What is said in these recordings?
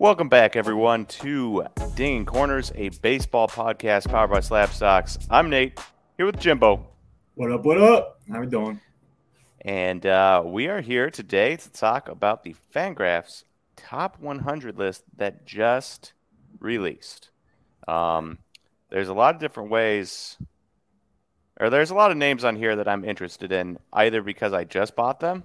Welcome back, everyone, to Dinging Corners, a baseball podcast powered by Slab Stocks. I'm Nate, here with Jimbo. What up? What up? How we doing? And uh, we are here today to talk about the Fangraphs top 100 list that just released. Um, there's a lot of different ways, or there's a lot of names on here that I'm interested in, either because I just bought them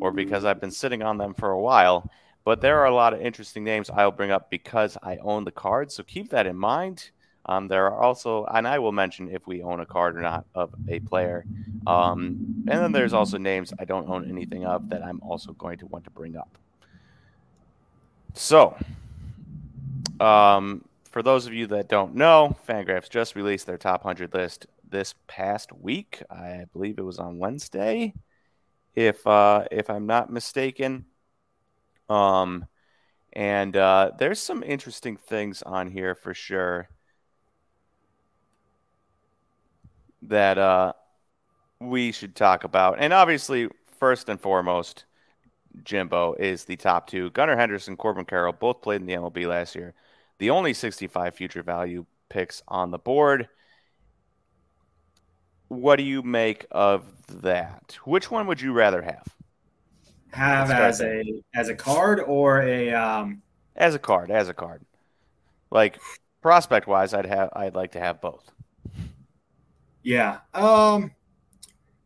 or because I've been sitting on them for a while. But there are a lot of interesting names I'll bring up because I own the cards. So keep that in mind. Um, there are also, and I will mention if we own a card or not of a player. Um, and then there's also names I don't own anything of that I'm also going to want to bring up. So, um, for those of you that don't know, Fangraphs just released their top 100 list this past week. I believe it was on Wednesday, if uh, if I'm not mistaken. Um, and uh, there's some interesting things on here for sure that uh, we should talk about. And obviously, first and foremost, Jimbo is the top two. Gunnar Henderson, Corbin Carroll both played in the MLB last year. The only 65 future value picks on the board. What do you make of that? Which one would you rather have? Have as a as a card or a um as a card, as a card. Like prospect wise, I'd have I'd like to have both. Yeah. Um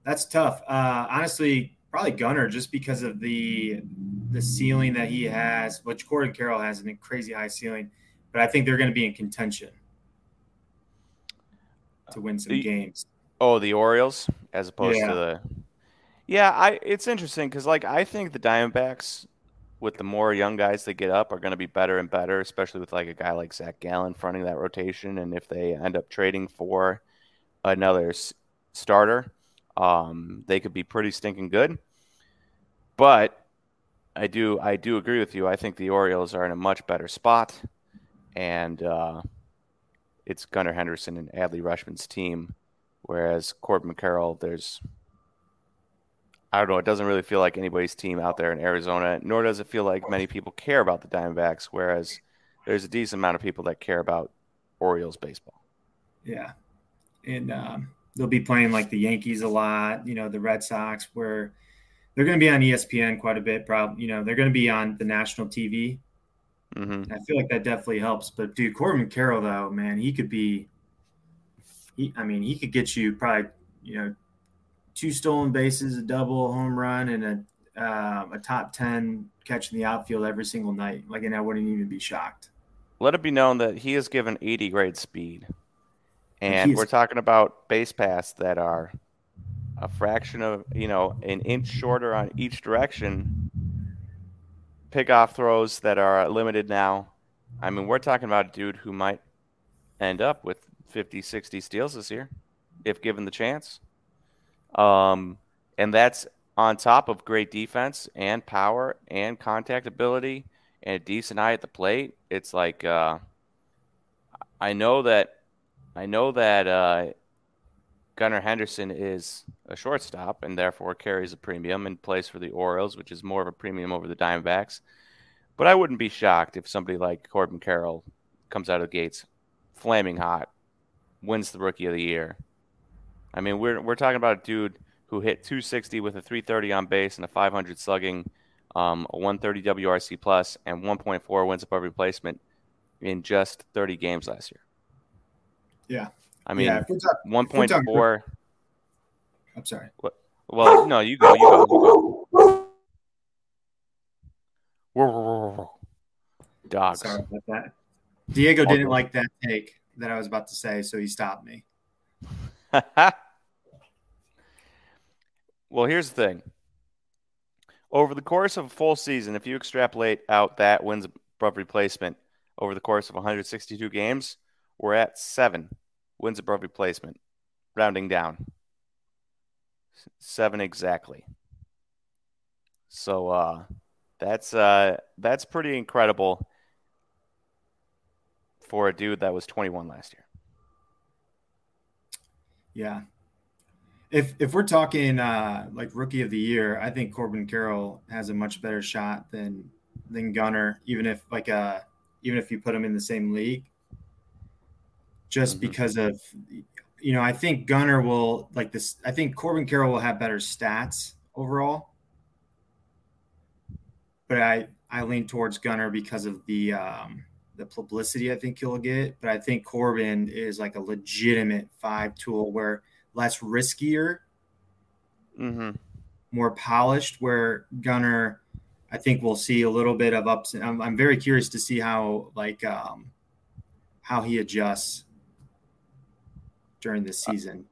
that's tough. Uh honestly, probably Gunnar just because of the the ceiling that he has, which Corbin Carroll has a crazy high ceiling, but I think they're going to be in contention to win some the, games. Oh, the Orioles as opposed yeah. to the Yeah, I it's interesting cuz like I think the Diamondbacks with the more young guys that get up are going to be better and better, especially with like a guy like Zach Gallen fronting that rotation. And if they end up trading for another s- starter, um, they could be pretty stinking good. But I do I do agree with you. I think the Orioles are in a much better spot, and uh, it's Gunnar Henderson and Adley Rutschman's team, whereas Corbin Carroll, there's I don't know. It doesn't really feel like anybody's team out there in Arizona, nor does it feel like many people care about the Diamondbacks, whereas there's a decent amount of people that care about Orioles baseball. Yeah. And um, they'll be playing like the Yankees a lot, you know, the Red Sox, where they're going to be on ESPN quite a bit. Probably, you know, they're going to be on the national TV. Mm-hmm. I feel like that definitely helps. But dude, Corbin Carroll, though, man, he could be. He, I mean, he could get you probably, you know, two stolen bases, a double a home run, and a uh, a top ten catch in the outfield every single night. Like, and I wouldn't even be shocked. Let it be known that he is given 80 grade speed, and we're talking about base paths that are a fraction of you know an inch shorter on each direction. Pickoff throws that are limited now. I mean, we're talking about a dude who might end up with 50, 60 steals this year if given the chance. Um, and that's on top of great defense and power and contact ability and a decent eye at the plate. It's like uh, I know that I know that uh, Gunnar Henderson is a shortstop and therefore carries a premium and plays for the Orioles, which is more of a premium over the Diamondbacks. But I wouldn't be shocked if somebody like Corbin Carroll comes out of the gates flaming hot, wins the Rookie of the Year, I mean, we're we're talking about a dude who hit 260 with a 330 on base and a 500 slugging, um, a 130 WRC plus, and 1.4 wins above replacement in just 30 games last year. Yeah. I mean, yeah, 1.4. I'm sorry. What? Well, no, you go. You go. You go. Dogs. Sorry about that. Diego didn't like that take that I was about to say, so he stopped me. well, here's the thing. Over the course of a full season, if you extrapolate out that wins above replacement over the course of 162 games, we're at seven wins above replacement, rounding down. Seven exactly. So uh, that's uh, that's pretty incredible for a dude that was 21 last year. Yeah. If if we're talking uh, like rookie of the year, I think Corbin Carroll has a much better shot than than Gunnar, even if like uh even if you put them in the same league. Just mm-hmm. because of you know, I think Gunnar will like this. I think Corbin Carroll will have better stats overall, but I I lean towards Gunnar because of the um, the publicity I think he'll get. But I think Corbin is like a legitimate five tool where less riskier, mm-hmm. more polished. Where Gunnar, I think we'll see a little bit of ups. I'm, I'm very curious to see how like um, how he adjusts during the season.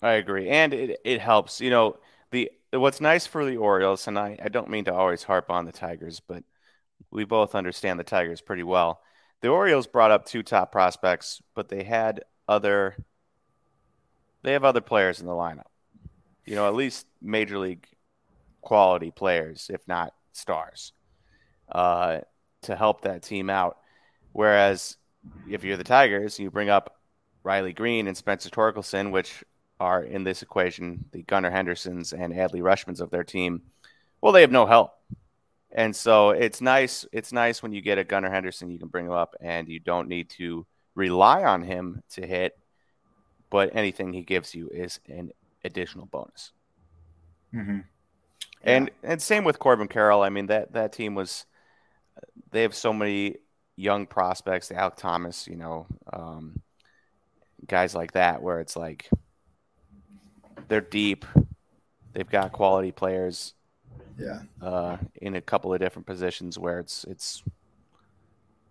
I agree, and it it helps. You know the what's nice for the Orioles, and I I don't mean to always harp on the Tigers, but we both understand the Tigers pretty well. The Orioles brought up two top prospects, but they had other they have other players in the lineup. You know, at least major league quality players, if not stars, uh, to help that team out. Whereas if you're the Tigers, you bring up Riley Greene and Spencer Torkelson, which are in this equation the Gunnar Hendersons and Adley Rutschmans of their team. Well, they have no help. And so it's nice. It's nice when you get a Gunnar Henderson, you can bring him up, and you don't need to rely on him to hit. But anything he gives you is an additional bonus. Mm-hmm. Yeah. And and same with Corbin Carroll. I mean that that team was. They have so many young prospects. Alek Thomas, you know, um, guys like that, where it's like they're deep. They've got quality players. Yeah. Uh, in a couple of different positions where it's it's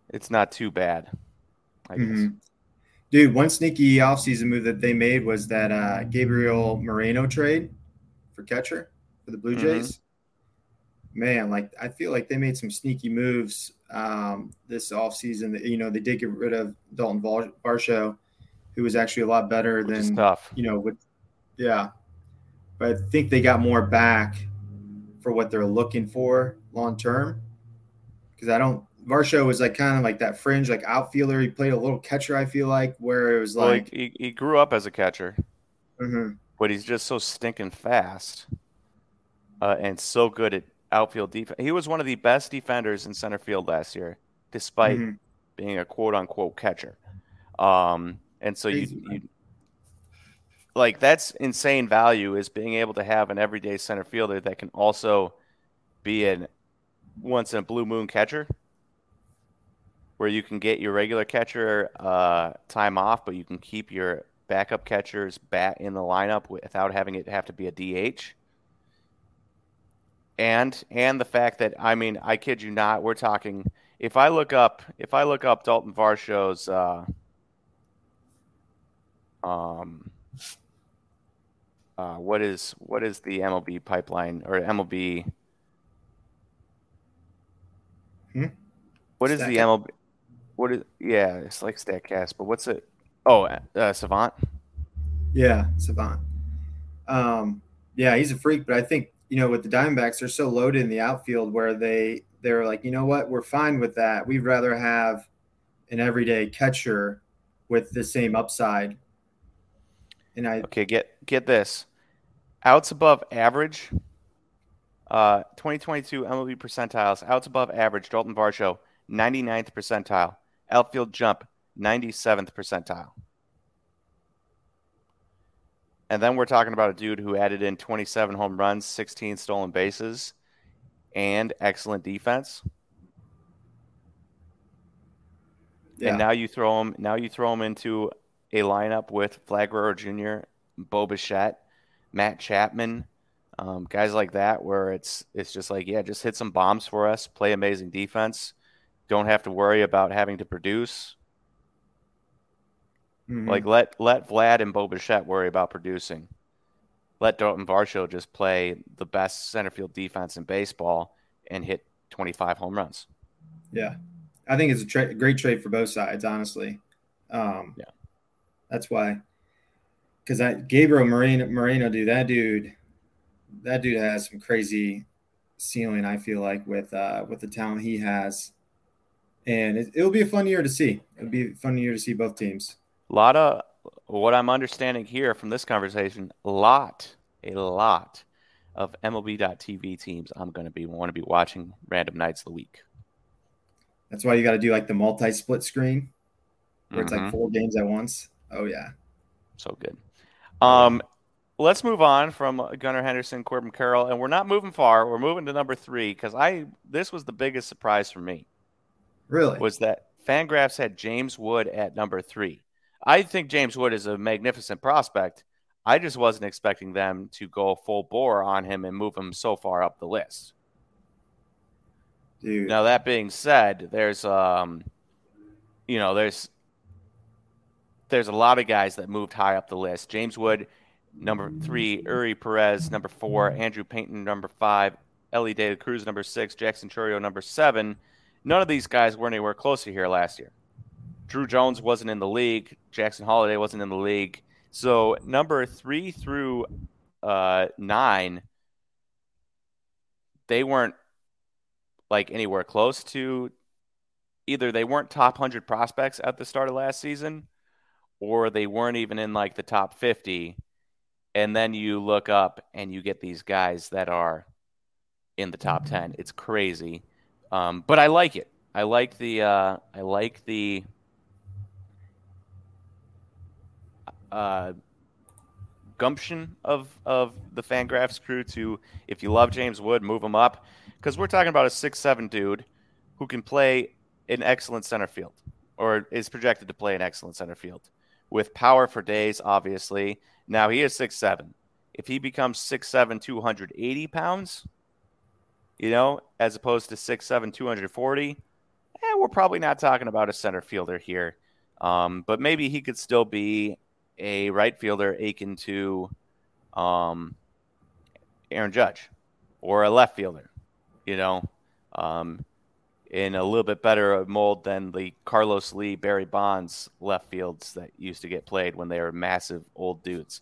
it's not too bad. I mm-hmm. guess. Dude, one sneaky offseason move that they made was that uh, Gabriel Moreno trade for catcher for the Blue mm-hmm. Jays. Mm-hmm. Man, like I feel like they made some sneaky moves um, this offseason. You know, they did get rid of Dalton Varsho who was actually a lot better Which than tough. You know, with yeah, but I think they got more back for what they're looking for long term. Because I don't Varsho was like kind of like that fringe, like outfielder. He played a little catcher. I feel like where it was like he, he grew up as a catcher, mm-hmm. but he's just so stinking fast uh, and so good at outfield defense. He was one of the best defenders in center field last year, despite mm-hmm. being a quote unquote catcher. Um, and so you, you like that's insane value is being able to have an everyday center fielder that can also be an once in a blue moon catcher where you can get your regular catcher uh, time off, but you can keep your backup catchers bat in the lineup without having it have to be a DH. And and the fact that I mean, I kid you not, we're talking. If I look up, if I look up Dalton Varsho's uh, um, uh, what is what is the MLB pipeline or MLB? Hmm? What is the MLB? What is yeah? It's like Statcast, but what's it? Oh, uh, Savant. Yeah, Savant. Um, yeah, he's a freak, but I think you know with the Diamondbacks, they're so loaded in the outfield where they they're like, you know what, we're fine with that. We'd rather have an everyday catcher with the same upside and I okay, get get this. Outs above average. Uh, 2022 MLB percentiles. Outs above average. Dalton Varsho, 99th percentile. Outfield jump, 97th percentile. And then we're talking about a dude who added in 27 home runs, 16 stolen bases, and excellent defense. Yeah. And now you throw him. Now you throw him into a lineup with Guerrero Jr., Bo Bichette, Matt Chapman, um, guys like that, where it's it's just like, yeah, just hit some bombs for us, play amazing defense, don't have to worry about having to produce. Mm-hmm. Like let let Vlad and Bo Bichette worry about producing. Let Dalton Varsho just play the best center field defense in baseball and hit 25 home runs. Yeah, I think it's a tra- great trade for both sides, honestly. Um, yeah. That's why. Because I Gabriel Moreno, Moreno, dude, that dude, that dude has some crazy ceiling. I feel like with uh, with the talent he has, and it, it'll be a fun year to see. It'll be a fun year to see both teams. A lot of what I'm understanding here from this conversation, a lot, a lot of MLB.TV teams I'm going to be want to be watching random nights of the week. That's why you got to do like the multi-split screen, where mm-hmm. it's like mm-hmm. four games at once. Oh yeah, so good. Um, let's move on from Gunnar Henderson, Corbin Carroll, and we're not moving far. We're moving to number three because I this was the biggest surprise for me. Really, was that Fangraphs had James Wood at number three. I think James Wood is a magnificent prospect. I just wasn't expecting them to go full bore on him and move him so far up the list. Dude. Now that being said, there's um, you know, there's there's a lot of guys that moved high up the list. James Wood, number three, Eury Perez, number four, Andrew Painter, number five, Elly De La Cruz, number six, Jackson Chourio, number seven. None of these guys were anywhere close to here last year. Drew Jones wasn't in the league. Jackson Holliday wasn't in the league. So number three through uh, nine, they weren't like anywhere close to either they weren't top 100 prospects at the start of last season or they weren't even in like the top 50 and then you look up and you get these guys that are in the top 10 it's crazy um, but i like it i like the uh, i like the uh, gumption of of the Fangraphs crew to if you love James Wood, move him up because we're talking about a six seven dude who can play an excellent center field or is projected to play an excellent center field with power for days. Obviously, now he is six seven. If he becomes six seven, two hundred eighty pounds, you know, as opposed to six seven, two hundred forty, eh, we're probably not talking about a center fielder here. Um, but maybe he could still be a right fielder akin to um, Aaron Judge or a left fielder, you know, um, in a little bit better mold than the Carlos Lee, Barry Bonds left fields that used to get played when they were massive old dudes.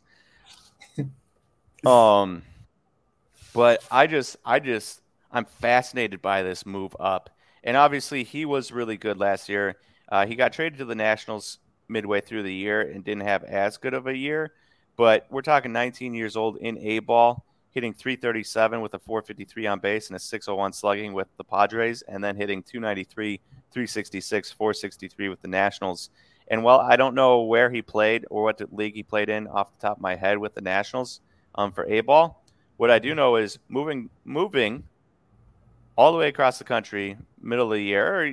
um, but I just, I just, I'm fascinated by this move up. And obviously, he was really good last year. Uh, he got traded to the Nationals midway through the year and didn't have as good of a year. But we're talking 19 years old in A ball, hitting 337 with a 453 on base and a 601 slugging with the Padres, and then hitting 293, 366, 463 with the Nationals. And while I don't know where he played or what league he played in off the top of my head with the Nationals um, for A ball, what I do know is moving moving all the way across the country, middle of the year, or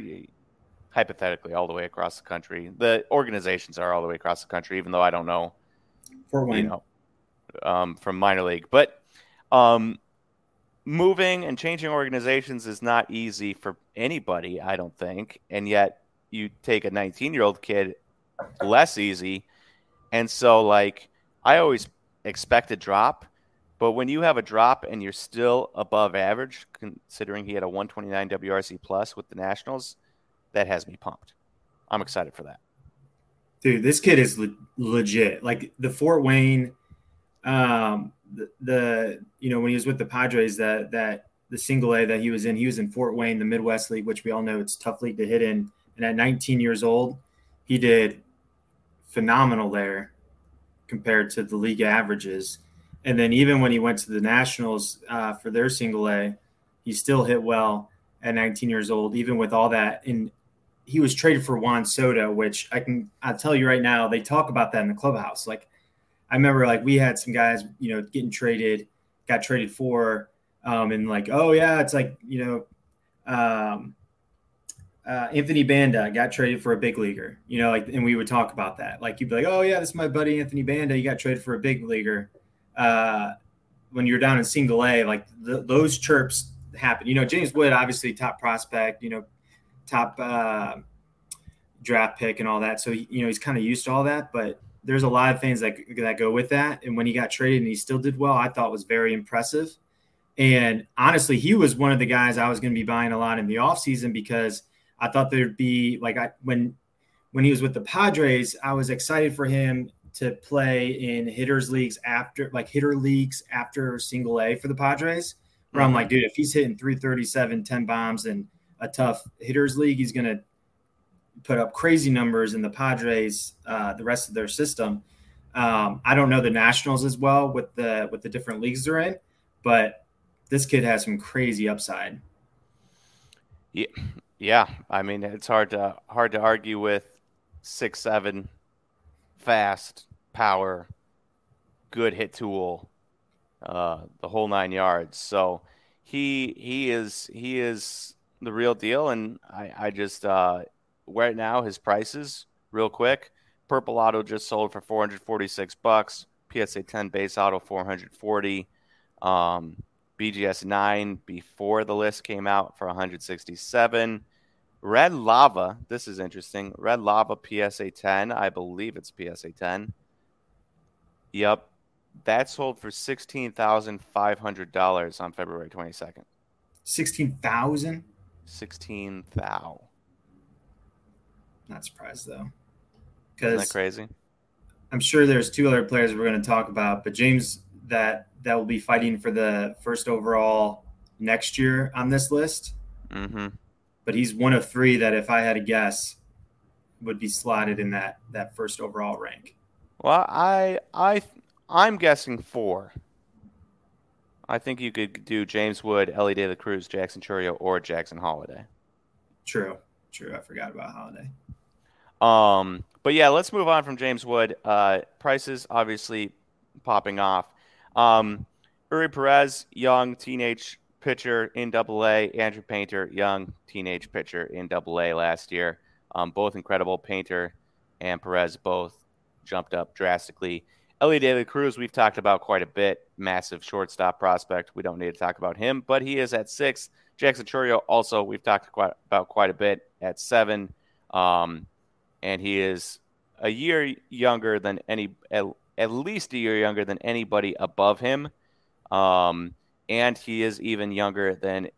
hypothetically all the way across the country. The organizations are all the way across the country, even though I don't know, For you know, um, from minor league. But um, moving and changing organizations is not easy for anybody, I don't think. And yet, you take a 19 year old kid, less easy. And so, like, I always expect a drop. But when you have a drop and you're still above average, considering he had a 129 WRC plus with the Nationals, that has me pumped. I'm excited for that. Dude, this kid is le- legit. Like the Fort Wayne, um, the, the you know when he was with the Padres, that that the single A that he was in, he was in Fort Wayne, the Midwest League, which we all know it's tough league to hit in. And at 19 years old, he did phenomenal there compared to the league averages. And then even when he went to the Nationals uh, for their single A, he still hit well at 19 years old, even with all that. And he was traded for Juan Soto, which I can I'll tell you right now, they talk about that in the clubhouse. Like I remember like we had some guys, you know, getting traded, got traded for, um, and like, oh yeah, it's like, you know, um, uh, Anthony Banda got traded for a big leaguer, you know, like, and we would talk about that. Like, you'd be like, oh, yeah, this is my buddy Anthony Banda. He got traded for a big leaguer. Uh, when you're down in single A, like the, those chirps happen. You know, James Wood, obviously top prospect, you know, top uh, draft pick and all that. So you know he's kind of used to all that, but there's a lot of things that that go with that. And when he got traded and he still did well, I thought was very impressive. And honestly, he was one of the guys I was going to be buying a lot in the offseason because I thought there'd be like I when when he was with the Padres, I was excited for him to play in hitters leagues after like hitter leagues after single A for the Padres. Where mm-hmm. I'm like, dude, if he's hitting 337, 10 bombs in a tough hitters league. He's going to put up crazy numbers in the Padres, uh, the rest of their system. Um, I don't know the Nationals as well with the with the different leagues they're in, but this kid has some crazy upside. Yeah, yeah. I mean, it's hard to hard to argue with six seven, fast, power, good hit tool, uh, the whole nine yards. So he he is he is the real deal, and I I just uh, right now his prices real quick. Purple Auto just sold for 446 bucks. PSA 10 base auto 440. Um, BGS 9 before the list came out for 167. Red Lava, this is interesting. Red Lava PSA 10, I believe it's PSA 10. Yep. That sold for $16,500 on February 22nd. 16,000? 16 thou. Not surprised though. Isn't that crazy? I'm sure there's two other players we're going to talk about, but James that that will be fighting for the first overall next year on this list. Mm-hmm. But he's one of three that, if I had a guess, would be slotted in that that first overall rank. Well, I I I'm guessing four. I think you could do James Wood, Elly De La Cruz, Jackson Chourio, or Jackson Holliday. True, true. I forgot about Holliday. Um, but yeah, let's move on from James Wood. Uh, prices obviously popping off. Um, Eury Perez, young teenage pitcher in Double A. Andrew Painter, young teenage pitcher in Double A last year. Um, both incredible. Painter and Perez both jumped up drastically. De La Cruz, we've talked about quite a bit. Massive shortstop prospect. We don't need to talk about him, but he is at six. Jackson Chourio, also, we've talked quite, about quite a bit at seven. Um, and he is a year younger than any, at least a year younger than anybody above him. Um, and he is even younger than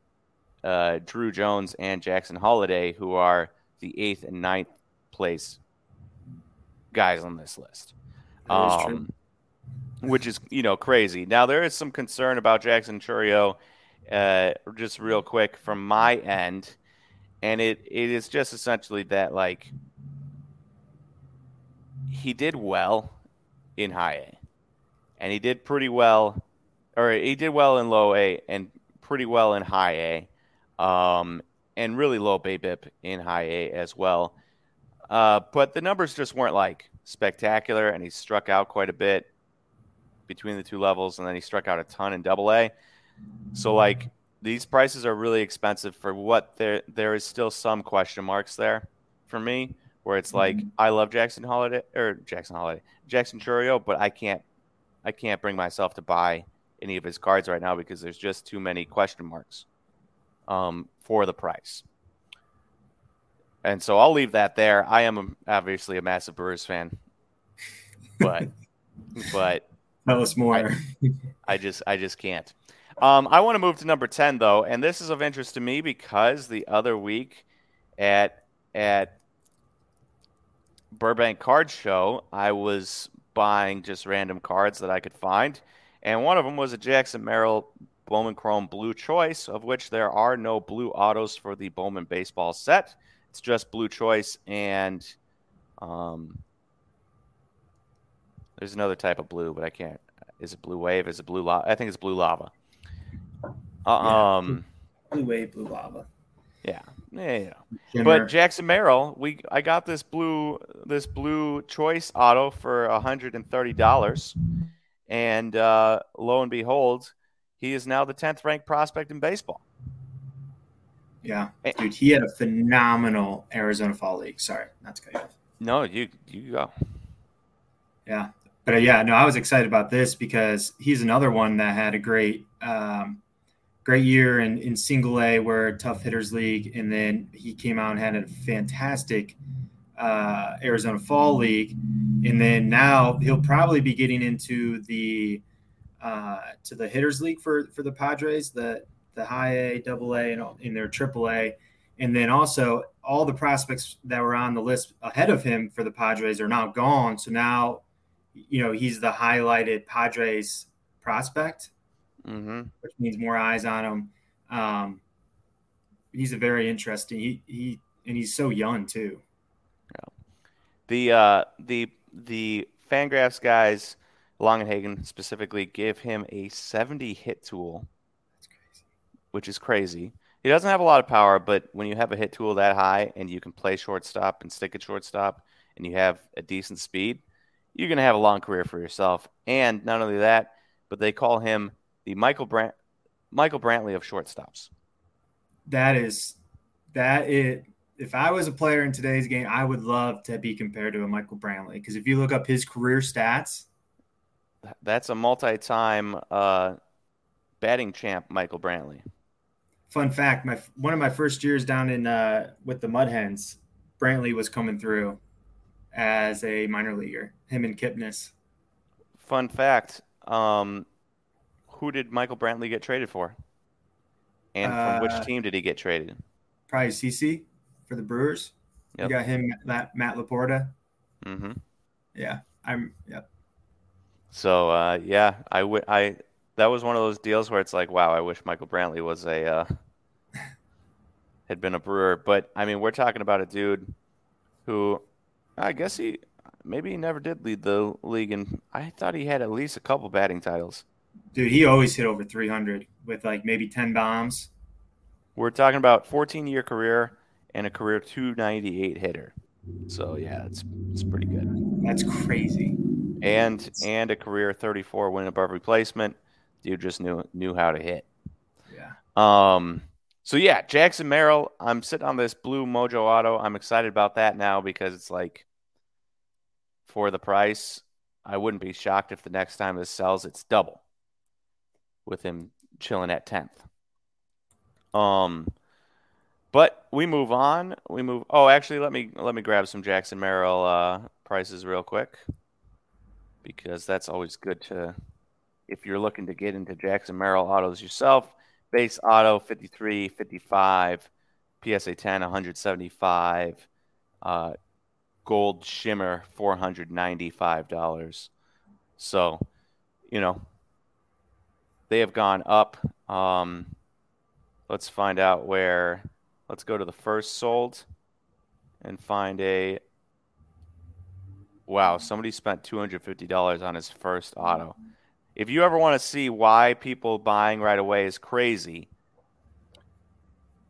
uh, Drew Jones and Jackson Holliday, who are the eighth and ninth place guys on this list. Um, which is you know crazy. Now there is some concern about Jackson Chourio, uh, just real quick from my end, and it it is just essentially that like he did well in high A. And he did pretty well, or he did well in low A and pretty well in high A, um, and really low BABIP in high A as well. Uh, but the numbers just weren't like spectacular, and he struck out quite a bit between the two levels, and then he struck out a ton in double A. So, like, these prices are really expensive for what there there is still some question marks there for me where it's like mm-hmm. I love Jackson Holliday or Jackson Holliday Jackson Chourio, but I can't I can't bring myself to buy any of his cards right now because there's just too many question marks um, for the price. And so I'll leave that there. I am obviously a massive Brewers fan, but but tell us more. I, I just I just can't. Um, I want to move to number ten though, and this is of interest to me because the other week at at Burbank Card Show, I was buying just random cards that I could find, and one of them was a Jackson Merrill Bowman Chrome Blue Choice, of which there are no blue autos for the Bowman baseball set. It's just Blue Choice and um, there's another type of blue, but I can't. Is it Blue Wave? Is it Blue Lava? I think it's Blue Lava. Uh, um, blue Wave, Blue Lava. Yeah, yeah, yeah. But Jackson Merrill, we I got this blue this blue choice auto for hundred and thirty dollars, and uh, lo and behold, he is now the tenth ranked prospect in baseball. Yeah, dude, he had a phenomenal Arizona Fall League. Sorry, not to cut you off. No, you you go. Yeah, but uh, yeah, no, I was excited about this because he's another one that had a great um, great year in, in single A, where tough hitters league, and then he came out and had a fantastic uh, Arizona Fall League, and then now he'll probably be getting into the uh, to the hitters league for for the Padres, the the high A, double A, and in their triple A, and then also all the prospects that were on the list ahead of him for the Padres are now gone. So now, you know, he's the highlighted Padres prospect mm-hmm. which means more eyes on him. Um, he's a very interesting. He he and he's so young too. The uh, the the Fangraphs guys Longenhagen specifically give him a 70 hit tool, which is crazy. He doesn't have a lot of power, but when you have a hit tool that high and you can play shortstop and stick at shortstop and you have a decent speed, you're going to have a long career for yourself. And not only that, but they call him the Michael Brant Michael Brantley of shortstops. That is that it if I was a player in today's game, I would love to be compared to a Michael Brantley because if you look up his career stats, that's a multi-time uh, batting champ, Michael Brantley. Fun fact: my one of my first years down in uh, with the Mud Hens, Brantley was coming through as a minor leaguer. Him and Kipnis. Fun fact: um, Who did Michael Brantley get traded for? And from uh, which team did he get traded? Probably CC for the Brewers. Yep. You got him, Matt, Matt Laporta. Mm-hmm. Yeah, I'm. Yep. So uh, yeah, I would. I that was one of those deals where it's like, wow, I wish Michael Brantley was a uh, had been a Brewer. But I mean, we're talking about a dude who I guess he maybe he never did lead the league, and I thought he had at least a couple batting titles. Dude, he always hit over 300 with like maybe 10 bombs. We're talking about 14 year career and a career 298 hitter. So yeah, it's it's pretty good. That's crazy. And and a career 34 win above replacement. Dude just knew knew how to hit. Yeah. Um. So yeah, Jackson Merrill. I'm sitting on this blue Mojo Auto. I'm excited about that now because it's like for the price. I wouldn't be shocked if the next time this sells, it's double. With him chilling at tenth. Um. But we move on. We move. Oh, actually, let me let me grab some Jackson Merrill uh, prices real quick because that's always good to if you're looking to get into Jackson Merrill autos yourself. Base auto 53, 55, PSA 10 175, uh, gold shimmer $495. So, you know, they have gone up. Um, let's find out where Let's go to the first sold and find a. Wow, somebody spent $250 on his first auto. If you ever want to see why people buying right away is crazy,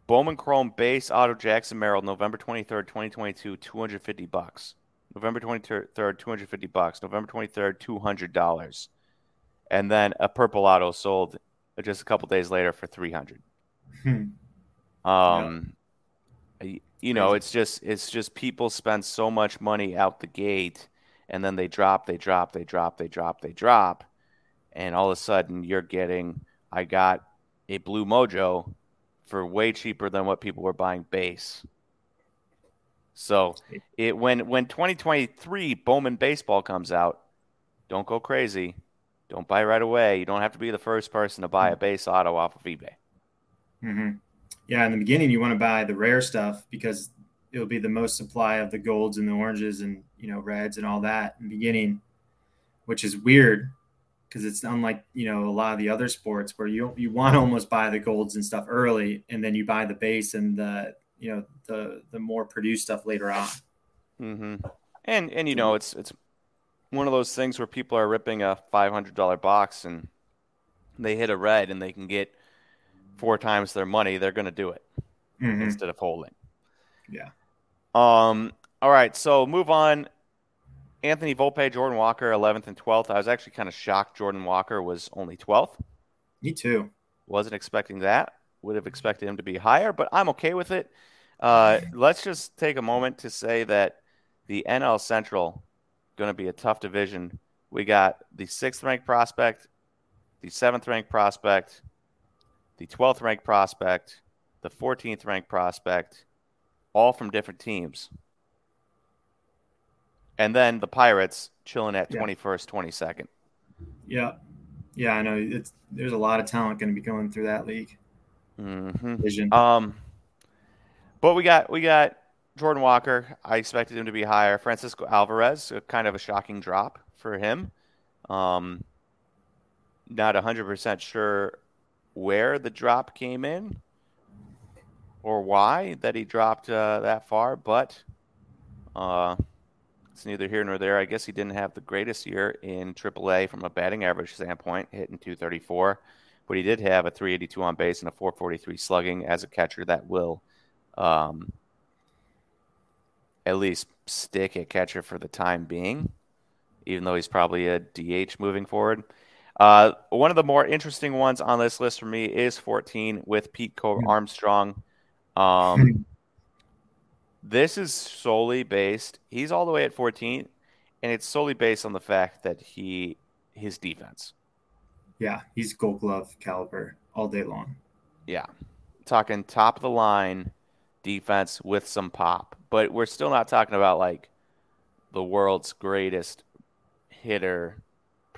Bowman Chrome base auto Jackson Merrill, November 23rd, 2022, 250 bucks. November 23rd, 250 bucks. November 23rd, $200. And then a purple auto sold just a couple days later for 300. Hmm. Um, yeah. you know, it's just it's just people spend so much money out the gate, and then they drop, they drop, they drop, they drop, they drop, and all of a sudden you're getting. I got a blue mojo for way cheaper than what people were buying base. So it when when 2023 Bowman baseball comes out, don't go crazy. Don't buy right away. You don't have to be the first person to buy a base auto off of eBay. Mm-hmm yeah, in the beginning you want to buy the rare stuff because it'll be the most supply of the golds and the oranges and you know reds and all that in the beginning, which is weird because it's unlike you know a lot of the other sports where you you want to almost buy the golds and stuff early and then you buy the base and the you know the the more produced stuff later on. Mm-hmm. And and you know it's it's one of those things where people are ripping a five hundred dollar box and they hit a red and they can get four times their money, they're going to do it mm-hmm. instead of holding. Yeah. Um. All right. So move on. Anthony Volpe, Jordan Walker, 11th and 12th. I was actually kind of shocked Jordan Walker was only 12th. Me too. Wasn't expecting that. Would have expected him to be higher, but I'm okay with it. Uh, let's just take a moment to say that the NL Central going to be a tough division. We got the sixth ranked prospect, the seventh ranked prospect, the 12th ranked prospect, the 14th ranked prospect, all from different teams. And then the Pirates chilling at yeah. 21st, 22nd. Yeah. Yeah, I know. It's there's a lot of talent going to be going through that league. Mm-hmm. Vision. Um, but we got we got Jordan Walker. I expected him to be higher. Francisco Alvarez, kind of a shocking drop for him. Um, not 100% sure where the drop came in or why that he dropped uh, that far, but uh, it's neither here nor there. I guess he didn't have the greatest year in AAA from a batting average standpoint, hitting 234, but he did have a 382 on base and a 443 slugging as a catcher that will um, at least stick at catcher for the time being, even though he's probably a DH moving forward. Uh, one of the more interesting ones on this list for me is 14 with Pete Crow hmm. Armstrong. Um, hmm. this is solely based. He's all the way at 14, and it's solely based on the fact that he his defense. Yeah, he's Gold Glove caliber all day long. Yeah, talking top of the line defense with some pop, but we're still not talking about like the world's greatest hitter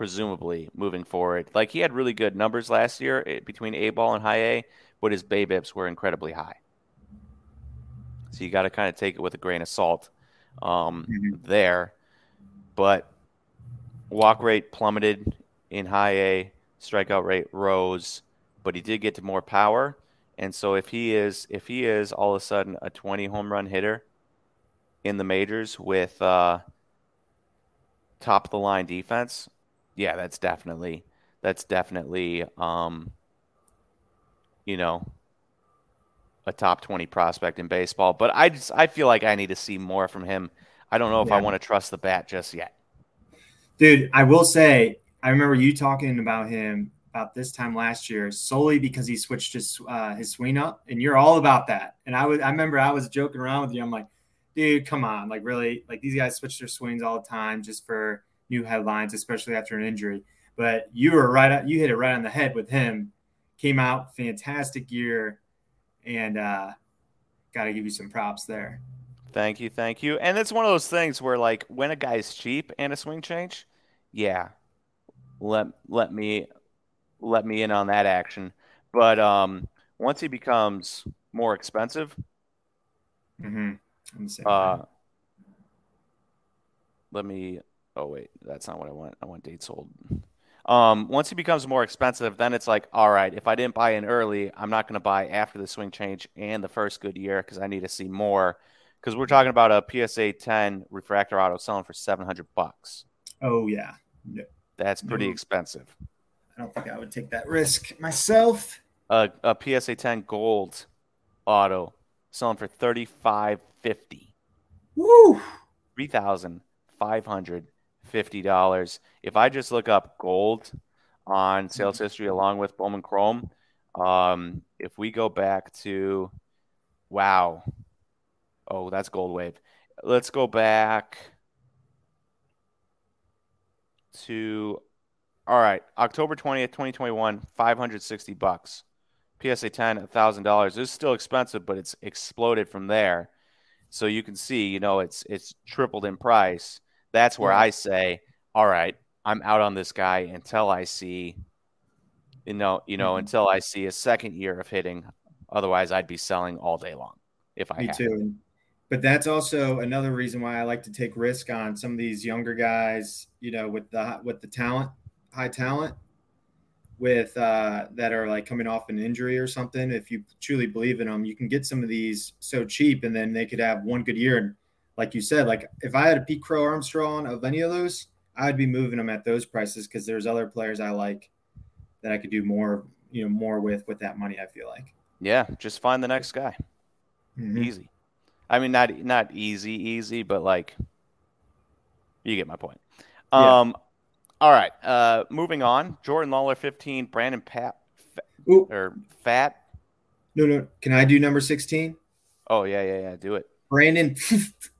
presumably moving forward. Like he had really good numbers last year eh, between A ball and high A, but his BABIPs were incredibly high. So you got to kind of take it with a grain of salt um, mm-hmm. there. But walk rate plummeted in high A, strikeout rate rose, but he did get to more power. And so if he is if he is all of a sudden a 20 home run hitter in the majors with uh, top of the line defense, yeah, that's definitely that's definitely um, you know a top 20 prospect in baseball. But I just I feel like I need to see more from him. I don't know if yeah. I want to trust the bat just yet. Dude, I will say I remember you talking about him about this time last year solely because he switched his uh, his swing up, and you're all about that. And I was I remember I was joking around with you. I'm like, dude, come on, like really, like these guys switch their swings all the time just for new headlines, especially after an injury. But you were right. You hit it right on the head with him. Came out fantastic year, and uh, got to give you some props there. Thank you, thank you. And it's one of those things where, like, when a guy's cheap and a swing change, yeah, let let me let me in on that action. But um, once he becomes more expensive, mm-hmm. uh, let me Oh wait, that's not what I want. I want dates sold. Um, once it becomes more expensive, then it's like, all right, if I didn't buy in early, I'm not going to buy after the swing change and the first good year because I need to see more. Because we're talking about a PSA 10 refractor auto selling for 700 bucks. Oh yeah, that's pretty no. expensive. I don't think I would take that risk myself. A, a PSA 10 gold auto selling for 35.50. Woo! 3,500 fifty dollars. If I just look up gold on sales mm-hmm. history along with Bowman Chrome, um, if we go back to wow, oh that's Gold Wave. Let's go back to all right, October twentieth, twenty twenty one, five hundred sixty bucks. PSA ten, thousand dollars. This is still expensive, but it's exploded from there. So you can see, you know, it's it's tripled in price. That's where I say, all right, I'm out on this guy until I see, you know, you know, mm-hmm. until I see a second year of hitting. Otherwise, I'd be selling all day long if I. Me too. But that's also another reason why I like to take risk on some of these younger guys. You know, with the with the talent, high talent, with uh, that are like coming off an injury or something. If you truly believe in them, you can get some of these so cheap, and then they could have one good year and like you said, like if I had a Pete Crow Armstrong of any of those, I'd be moving them at those prices because there's other players I like that I could do more, you know, more with with that money. I feel like. Yeah, just find the next guy. Mm-hmm. Easy. I mean, not not easy, easy, but like, you get my point. Yeah. Um, all right. Uh, moving on. Jordan Lawlar, fifteen. Brandon Pat, or Fat. No, no. Can I do number sixteen? Oh yeah, yeah, yeah. Do it. Brandon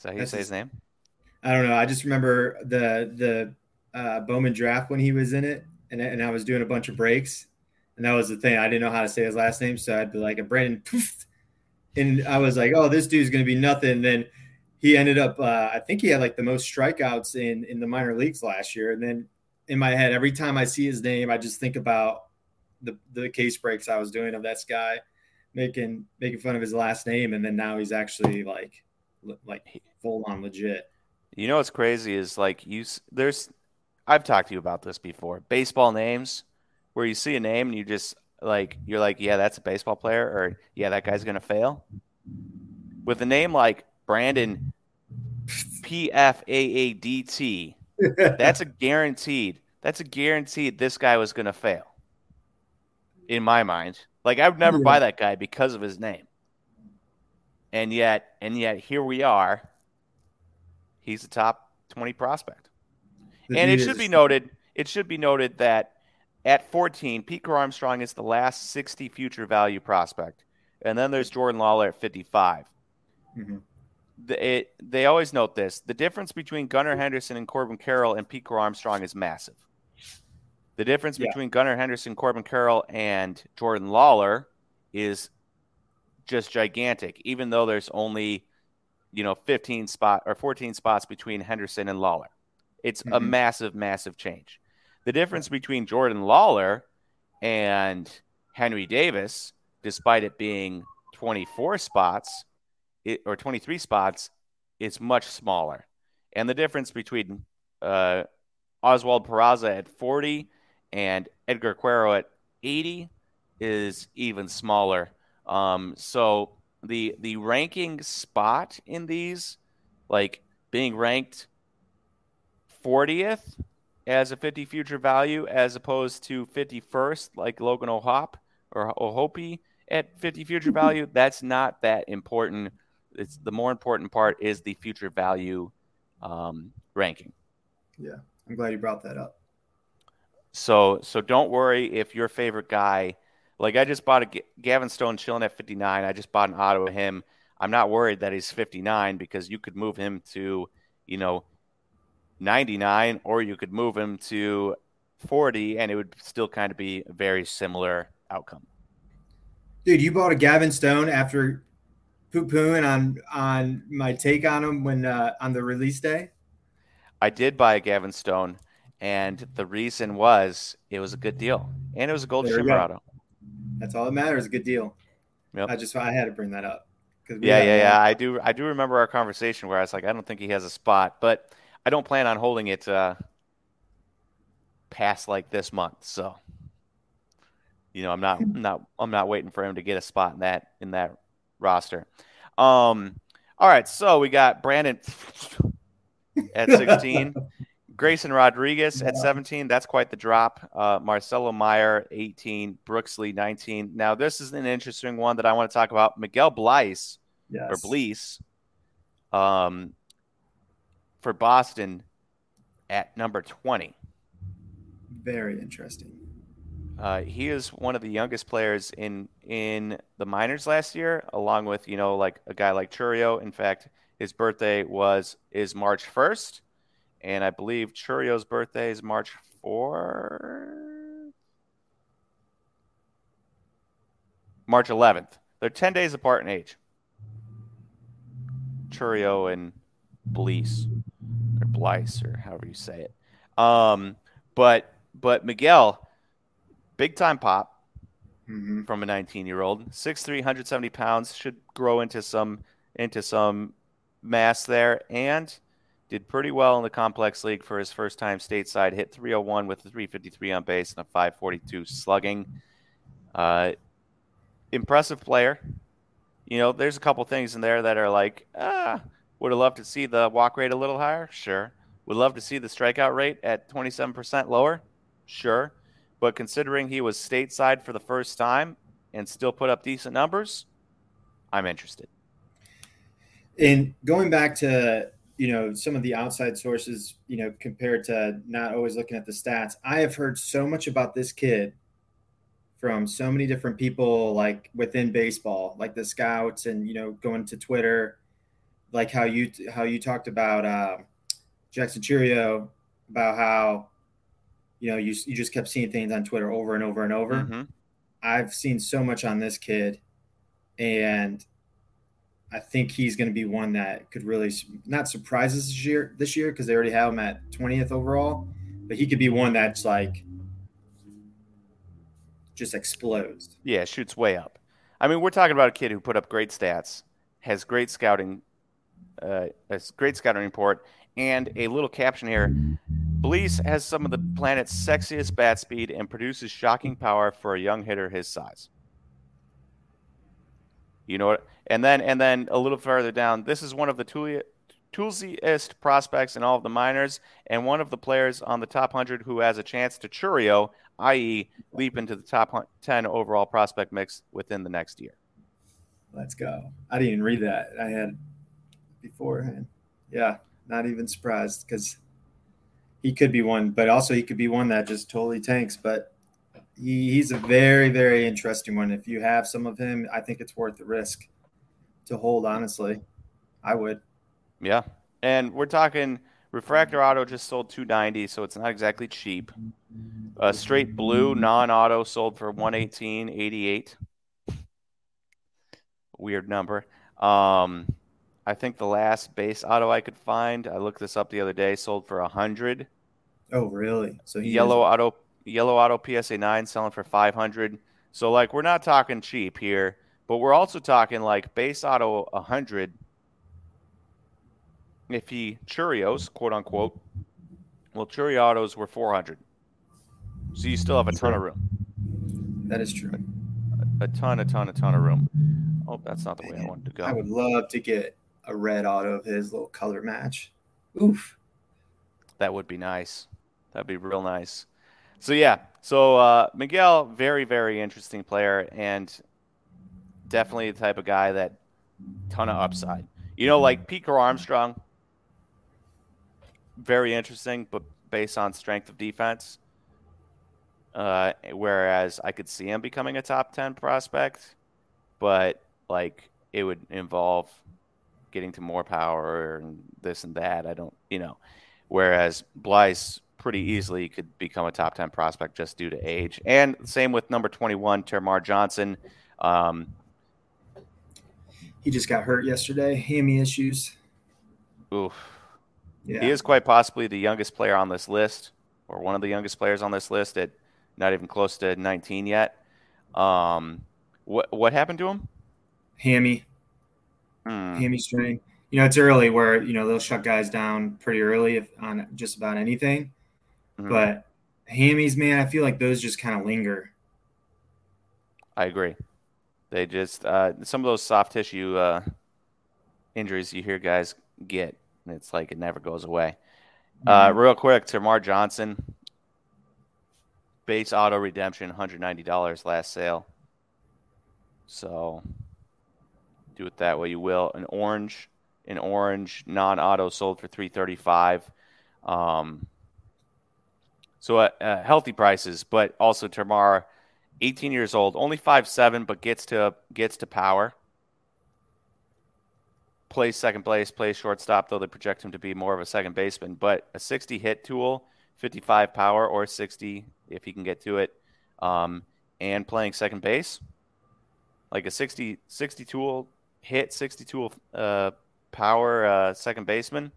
Is that how you say his name? I don't know. I just remember the the uh, Bowman draft when he was in it, and and I was doing a bunch of breaks, and that was the thing. I didn't know how to say his last name, so I'd be like a Brandon, and I was like, oh, this dude's gonna be nothing. And then he ended up, uh, I think he had like the most strikeouts in in the minor leagues last year. And then in my head, every time I see his name, I just think about the the case breaks I was doing of that guy, making making fun of his last name, and then now he's actually like like full on legit. You know what's crazy is like you there's I've talked to you about this before. Baseball names where you see a name and you just like you're like, yeah, that's a baseball player or yeah, that guy's going to fail. With a name like Brandon P F A A D T. That's a guaranteed. That's a guaranteed. This guy was going to fail. In my mind, like I would never yeah. buy that guy because of his name. And yet, and yet, here we are. He's a top twenty prospect. And it should be noted. It should be noted that at 14, Pete Armstrong is the last 60 future value prospect. And then there's Jordan Lawlar at 55. Mm-hmm. The, it, they always note this. The difference between Gunnar Henderson and Corbin Carroll and Pete Armstrong is massive. The difference yeah. between Gunnar Henderson, Corbin Carroll, and Jordan Lawlar is just gigantic, even though there's only, you know, 15 spot or 14 spots between Henderson and Lawlar. It's mm-hmm. a massive, massive change. The difference between Jordan Lawlar and Henry Davis, despite it being 24 spots it, or 23 spots, is much smaller. And the difference between uh, Oswald Peraza at 40 and Edgar Quero at 80 is even smaller. Um, so the the ranking spot in these, like being ranked 40th as a 50 future value as opposed to 51st like Logan O'Hop or O'Hoppe at 50 future value, that's not that important. It's the more important part is the future value um, ranking. Yeah, I'm glad you brought that up. So so don't worry if your favorite guy, like I just bought a Gavin Stone chilling at 59. I just bought an auto of him. I'm not worried that he's 59 because you could move him to, you know, 99, or you could move him to 40, and it would still kind of be a very similar outcome. Dude, you bought a Gavin Stone after poo pooing on on my take on him when uh, on the release day. I did buy a Gavin Stone, and the reason was it was a good deal, and it was a gold shimmer auto. That's all that matters. A good deal. Yep. I just I had to bring that up. Yeah, yeah, yeah. I do. I do remember our conversation where I was like, I don't think he has a spot, but I don't plan on holding it uh, past like this month. So, you know, I'm not, I'm not, I'm not waiting for him to get a spot in that in that roster. Um, all right, so we got Brandon at 16, Grayson Rodriguez at 17. That's quite the drop. Uh, Marcelo Meyer 18, Brooks Lee 19. Now this is an interesting one that I want to talk about. Miguel Bleis yes. or Bleis, um, for Boston at number 20. Very interesting. Uh, he is one of the youngest players in in the minors last year, along with you know like a guy like Chourio. In fact, his birthday was is March first, and I believe Chourio's birthday is March fourth, March eleventh. They're ten days apart in age. Chourio and Bleis or Blice or however you say it. Um, but but Miguel, big time pop mm-hmm. from a 19 year old, 6'3", 170 pounds, should grow into some into some mass there, and did pretty well in the complex league for his first time stateside. Hit 301 with a 353 on base and a 542 slugging. Uh, impressive player. You know, there's a couple things in there that are like, ah, would have loved to see the walk rate a little higher? Sure. Would love to see the strikeout rate at 27% lower? Sure. But considering he was stateside for the first time and still put up decent numbers, I'm interested. And going back to, you know, some of the outside sources, you know, compared to not always looking at the stats, I have heard so much about this kid from so many different people like within baseball, like the scouts and, you know, going to Twitter like how you how you talked about uh, Jackson Chourio about how you know you you just kept seeing things on Twitter over and over and over. Mm-hmm. I've seen so much on this kid, and I think he's going to be one that could really not surprise us this year this year because they already have him at 20th overall, but he could be one that's like just explodes. Yeah, shoots way up. I mean, we're talking about a kid who put up great stats, has great scouting uh, a great scouting report, and a little caption here. Bleis has some of the planet's sexiest bat speed and produces shocking power for a young hitter his size. You know what? And then and then a little further down, this is one of the two toolsiest prospects in all of the minors, and one of the players on the top 100 who has a chance to Chourio, i.e., leap into the top 10 overall prospect mix within the next year. Let's go. I didn't even read that. I had beforehand. Yeah, not even surprised because he could be one, but also he could be one that just totally tanks. But he, he's a very, very interesting one. If you have some of him, I think it's worth the risk to hold, honestly. I would. Yeah. And we're talking refractor auto just sold 290, so it's not exactly cheap. Uh, straight blue non auto sold for 118.88. Weird number. Um, I think the last base auto I could find, I looked this up the other day, sold for 100. Oh, really? So yellow is- auto yellow auto PSA 9 selling for 500. So like we're not talking cheap here, but we're also talking like base auto 100 if he Chourios, quote unquote, well, Chourio autos were 400. So you still have a ton of room. That is true. A, a ton, a ton, a ton of room. Oh, that's not the way I wanted to go. I would love to get a red auto of his little color match. Oof. That would be nice. That'd be real nice. So yeah, so uh, Miguel, very very interesting player, and definitely the type of guy that ton of upside. You know, like Pete Armstrong, very interesting, but based on strength of defense. Uh, whereas I could see him becoming a top ten prospect, but like it would involve getting to more power and this and that. I don't, you know. Whereas Blyce pretty easily could become a top 10 prospect just due to age. And same with number 21, Termarr Johnson. Um, he just got hurt yesterday, hammy issues. Oof. Yeah. He is quite possibly the youngest player on this list, or one of the youngest players on this list at not even close to 19 yet. Um, what what happened to him? Hammy. Hmm. Hammy strain. You know, it's early where you know they'll shut guys down pretty early if, on just about anything. Mm-hmm. But hammies, man, I feel like those just kind of linger. I agree. They just uh, some of those soft tissue uh, injuries you hear guys get, and it's like it never goes away. Uh, mm-hmm. Uh, real quick, Termarr Johnson, base auto redemption, hundred ninety dollars last sale. So do it that way you will. An orange, an orange non-auto sold for three thirty-five. Um, so uh, uh, healthy prices, but also Termarr, 18 years old, only five seven, but gets to gets to power. Plays second base, plays shortstop, though they project him to be more of a second baseman. But a 60 hit tool, 55 power or 60 if he can get to it, um, and playing second base, like a 60 60 tool hit, 60 tool uh, power uh, second baseman.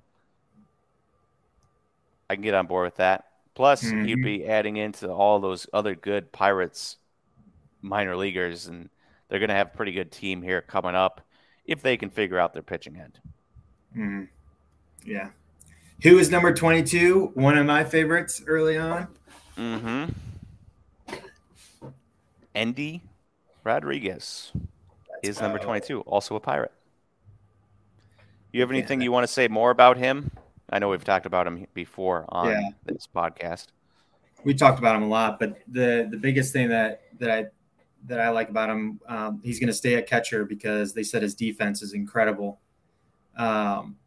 I can get on board with that. Plus, mm-hmm. you'd be adding into all those other good Pirates minor leaguers, and they're going to have a pretty good team here coming up if they can figure out their pitching end. Mm. Yeah. Who is number 22? One of my favorites early on. Mm hmm. Endy Rodriguez That's is number 22, also a Pirate. You have anything yeah. you want to say more about him? I know we've talked about him before on yeah. this podcast. We talked about him a lot, but the the biggest thing that that I that I like about him, um, he's going to stay at catcher because they said his defense is incredible. Um,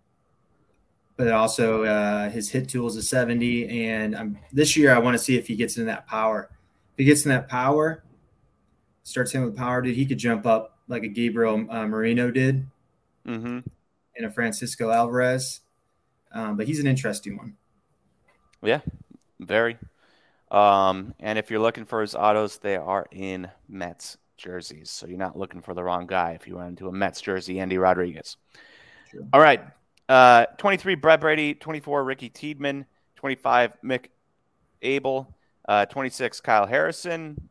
but also uh, his hit tool is a 70, and I'm, this year I want to see if he gets in that power. If he gets in that power, starts hitting with power, dude, he could jump up like a Gabriel uh, Moreno did, mm-hmm. and a Francisco Alvarez. Um, but he's an interesting one. Yeah, very. Um, and if you're looking for his autos, they are in Mets jerseys. So you're not looking for the wrong guy if you run into a Mets jersey, Endy Rodriguez. All right. Uh, 23, Brett Baty. 24, Ricky Tiedemann. 25, Mick Abel. Uh, 26, Kyle Harrison.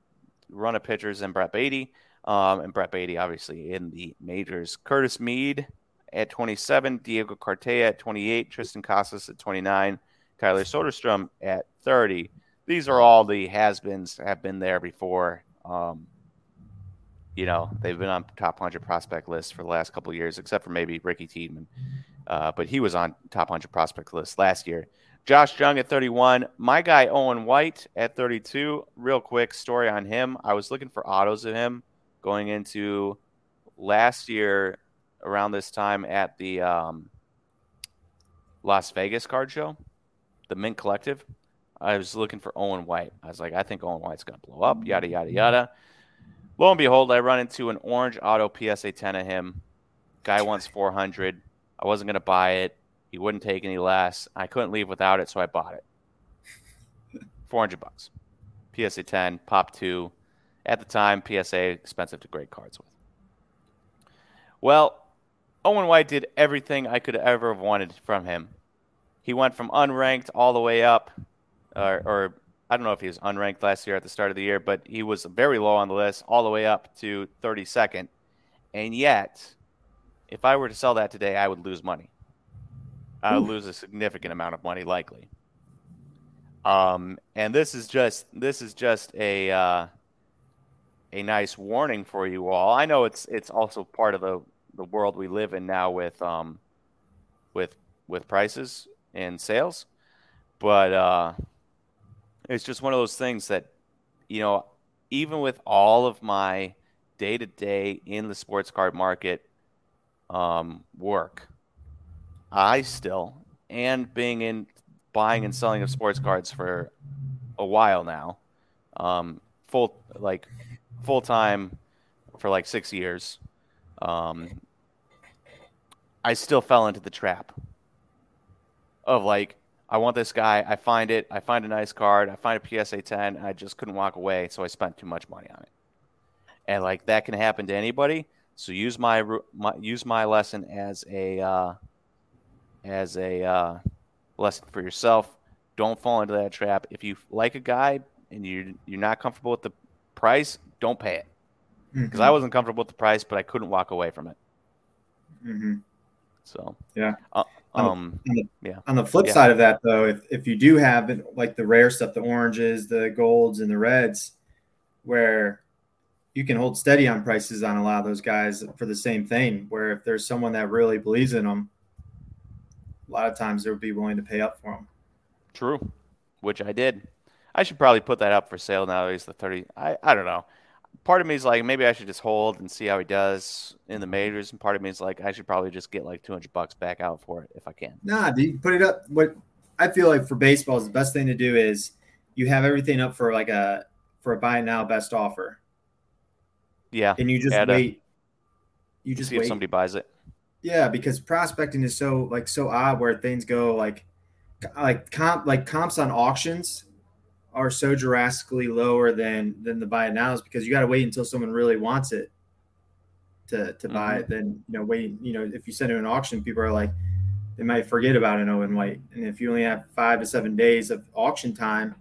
Run of pitchers and Brett Baty. Um, and Brett Baty, obviously, in the majors. Curtis Mead, at 27, Diego Cartaya at 28, Triston Casas at 29, Tyler Soderstrom at 30. These are all the has-beens have been there before. Um, you know, they've been on top 100 prospect lists for the last couple years, except for maybe Ricky Tiedemann. Uh, but he was on top 100 prospect list last year. Josh Jung at 31. My guy Owen White at 32. Real quick story on him. I was looking for autos of him going into last year around this time at the um, Las Vegas card show, the Mint Collective. I was looking for Owen White. I was like, I think Owen White's going to blow up, yada, yada, yada. Lo and behold, I run into an orange auto PSA 10 of him. Guy wants 400. I wasn't going to buy it. He wouldn't take any less. I couldn't leave without it, so I bought it. 400 bucks. PSA 10, pop 2. At the time, PSA expensive to grade cards with. Well, Owen White did everything I could ever have wanted from him. He went from unranked all the way up, or, or I don't know if he was unranked last year at the start of the year, but he was very low on the list, all the way up to 32nd. And yet, if I were to sell that today, I would lose money. I would lose a significant amount of money, likely. Um, and this is just this is just a uh, a nice warning for you all. I know it's it's also part of the the world we live in now with um with with prices and sales, but uh, it's just one of those things that you know even with all of my day to day in the sports card market um, work, I still and being in buying and selling of sports cards for a while now, um, full like full time for like six years. Um, I still fell into the trap of like, I want this guy. I find it. I find a nice card. I find a PSA 10. I just couldn't walk away, so I spent too much money on it. And like that can happen to anybody. So use my, my use my lesson as a uh, as a uh, lesson for yourself. Don't fall into that trap. If you like a guy and you you're not comfortable with the price, don't pay it. Because mm-hmm. I wasn't comfortable with the price, but I couldn't walk away from it. Mm-hmm. So yeah. Uh, um, on the, yeah. On the flip yeah. side of that, though, if if you do have like the rare stuff, the oranges, the golds, and the reds, where you can hold steady on prices on a lot of those guys for the same thing. Where if there's someone that really believes in them, a lot of times they'll be willing to pay up for them. True, which I did. I should probably put that up for sale now. He's the thirty. I I don't know part of me is like maybe I should just hold and see how he does in the majors, and part of me is like I should probably just get like two hundred bucks back out for it if I can. Nah, dude, put it up. What I feel like for baseball is the best thing to do is you have everything up for like a for a buy now best offer. Yeah, and you just wait. A, you just see wait. if somebody buys it. Yeah, because prospecting is so like so odd where things go like like comp like comps on auctions are so drastically lower than than the buy it nows because you got to wait until someone really wants it to to mm-hmm. buy it. Then you know wait you know if you send it to an auction, people are like they might forget about an Owen White, and if you only have five to seven days of auction time,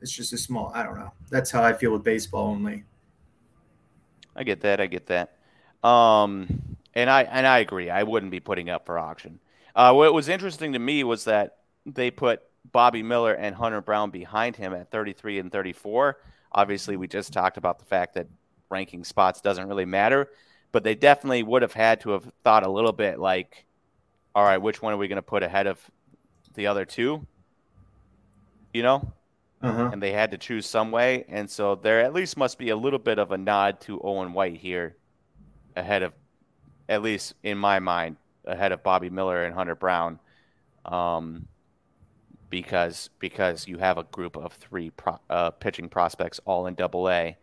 it's just a small. I don't know. That's how I feel with baseball only. I get that. I get that. Um, and I and I agree. I wouldn't be putting up for auction. Uh, what was interesting to me was that they put Bobby Miller and Hunter Brown behind him at 33 and 34. Obviously, we just talked about the fact that ranking spots doesn't really matter, but they definitely would have had to have thought a little bit like, all right, which one are we going to put ahead of the other two? You know? Uh-huh. And they had to choose some way. And so there at least must be a little bit of a nod to Owen White here ahead of, at least in my mind, ahead of Bobby Miller and Hunter Brown. Um, because because you have a group of three pro, uh, pitching prospects all in Double A,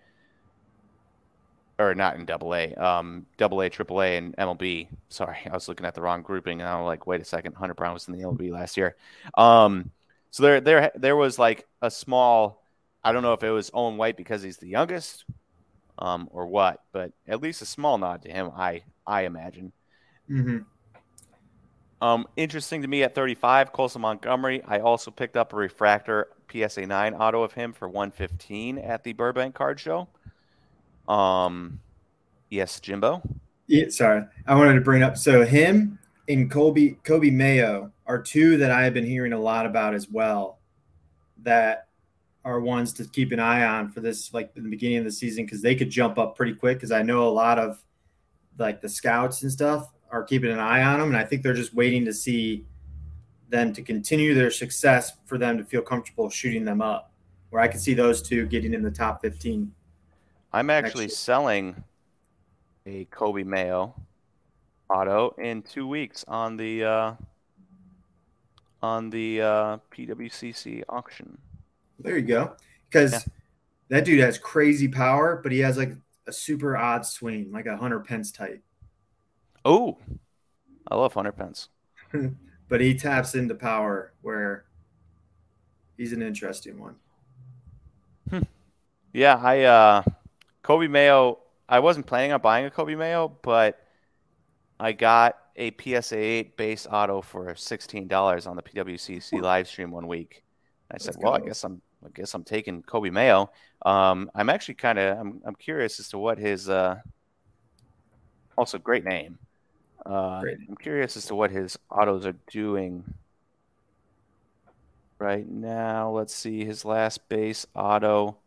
or not in Double A, um, Double A, Triple A, and MLB. Sorry, I was looking at the wrong grouping, and I'm like, wait a second, Hunter Brown was in the MLB last year. Um, so there there there was like a small, I don't know if it was Owen White because he's the youngest, um, or what, but at least a small nod to him, I I imagine. Mm-hmm. Um, interesting to me at 35, Colson Montgomery. I also picked up a refractor PSA 9 auto of him for 115 at the Burbank Card Show. Um, yes, Jimbo. Yeah, sorry, I wanted to bring up so him and Coby Coby Mayo are two that I have been hearing a lot about as well. That are ones to keep an eye on for this, like in the beginning of the season, because they could jump up pretty quick. Because I know a lot of like the scouts and stuff are keeping an eye on them, and I think they're just waiting to see them to continue their success for them to feel comfortable shooting them up. Where I could see those two getting in the top 15. I'm actually selling a Coby Mayo auto in two weeks on the uh, on the uh, PWCC auction. There you go. Because yeah. that dude has crazy power, but he has like a super odd swing, like a Hunter Pence type. Oh, I love Hunter Pence. but he taps into power where he's an interesting one. Hmm. Yeah, I uh Coby Mayo. I wasn't planning on buying a Coby Mayo, but I got a PSA 8 base auto for $16 on the PWCC live stream one week. I said, "Well, I guess I'm I guess I'm taking Coby Mayo." Um, I'm actually kind of I'm I'm curious as to what his uh, also great name. Uh. I'm curious as to what his autos are doing right now. Let's see his last base auto.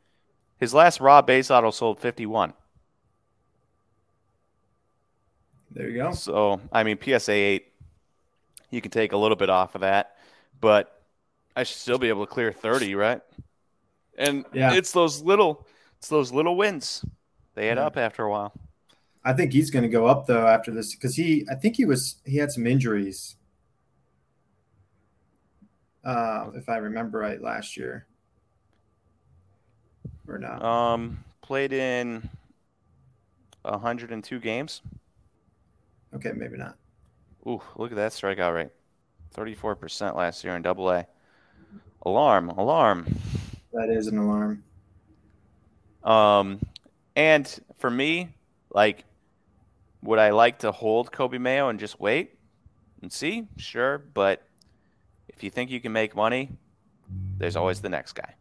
His last raw base auto sold 51. There you go. So, I mean, PSA 8, you can take a little bit off of that, but I should still be able to clear 30, right? And yeah. it's those little it's those little wins. They add yeah. up after a while. I think he's going to go up though after this because he I think he was he had some injuries. Uh, if I remember right last year. Or not. Um played in 102 games. Okay, maybe not. Ooh, look at that strikeout rate. 34% last year in double A. Alarm, alarm. That is an alarm. Um, and for me, like, would I like to hold Coby Mayo and just wait and see? Sure, but if you think you can make money, there's always the next guy.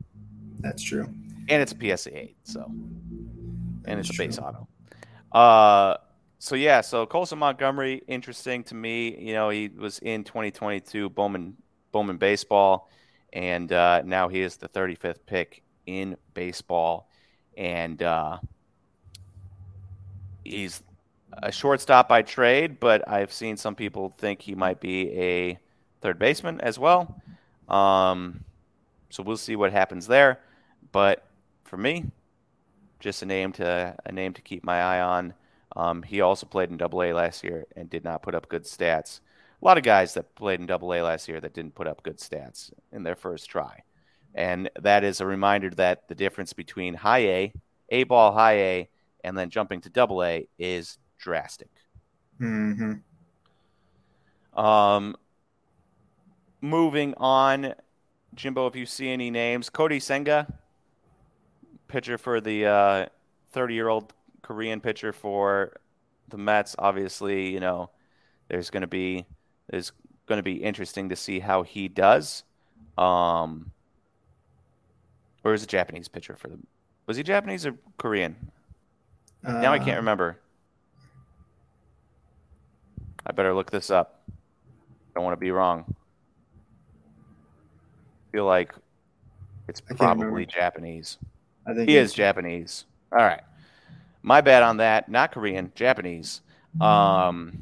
That's true. And it's a PSA 8, so. And it's a base true. auto. Uh, so yeah, so Colson Montgomery, interesting to me. You know, he was in 2022 Bowman Bowman baseball, and uh, now he is the 35th pick in baseball, and uh, he's a shortstop by trade. But I've seen some people think he might be a third baseman as well. Um, so we'll see what happens there. But for me, just a name to a name to keep my eye on. Um, he also played in Double A last year and did not put up good stats. A lot of guys that played in Double A last year that didn't put up good stats in their first try, and that is a reminder that the difference between high A, A ball, high A, and then jumping to Double A is drastic. hmm Um, moving on, Jimbo, if you see any names, Kodai Senga, pitcher for the 30 uh, year old Korean pitcher for the Mets. Obviously, you know, there's going to be is going to be interesting to see how he does. Um, or is a Japanese pitcher for the Was he Japanese or Korean? Uh, now I can't uh, remember. I better look this up. I don't want to be wrong. I feel like it's probably Japanese. I think he is Japanese. All right. My bad on that. Not Korean, Japanese. Um,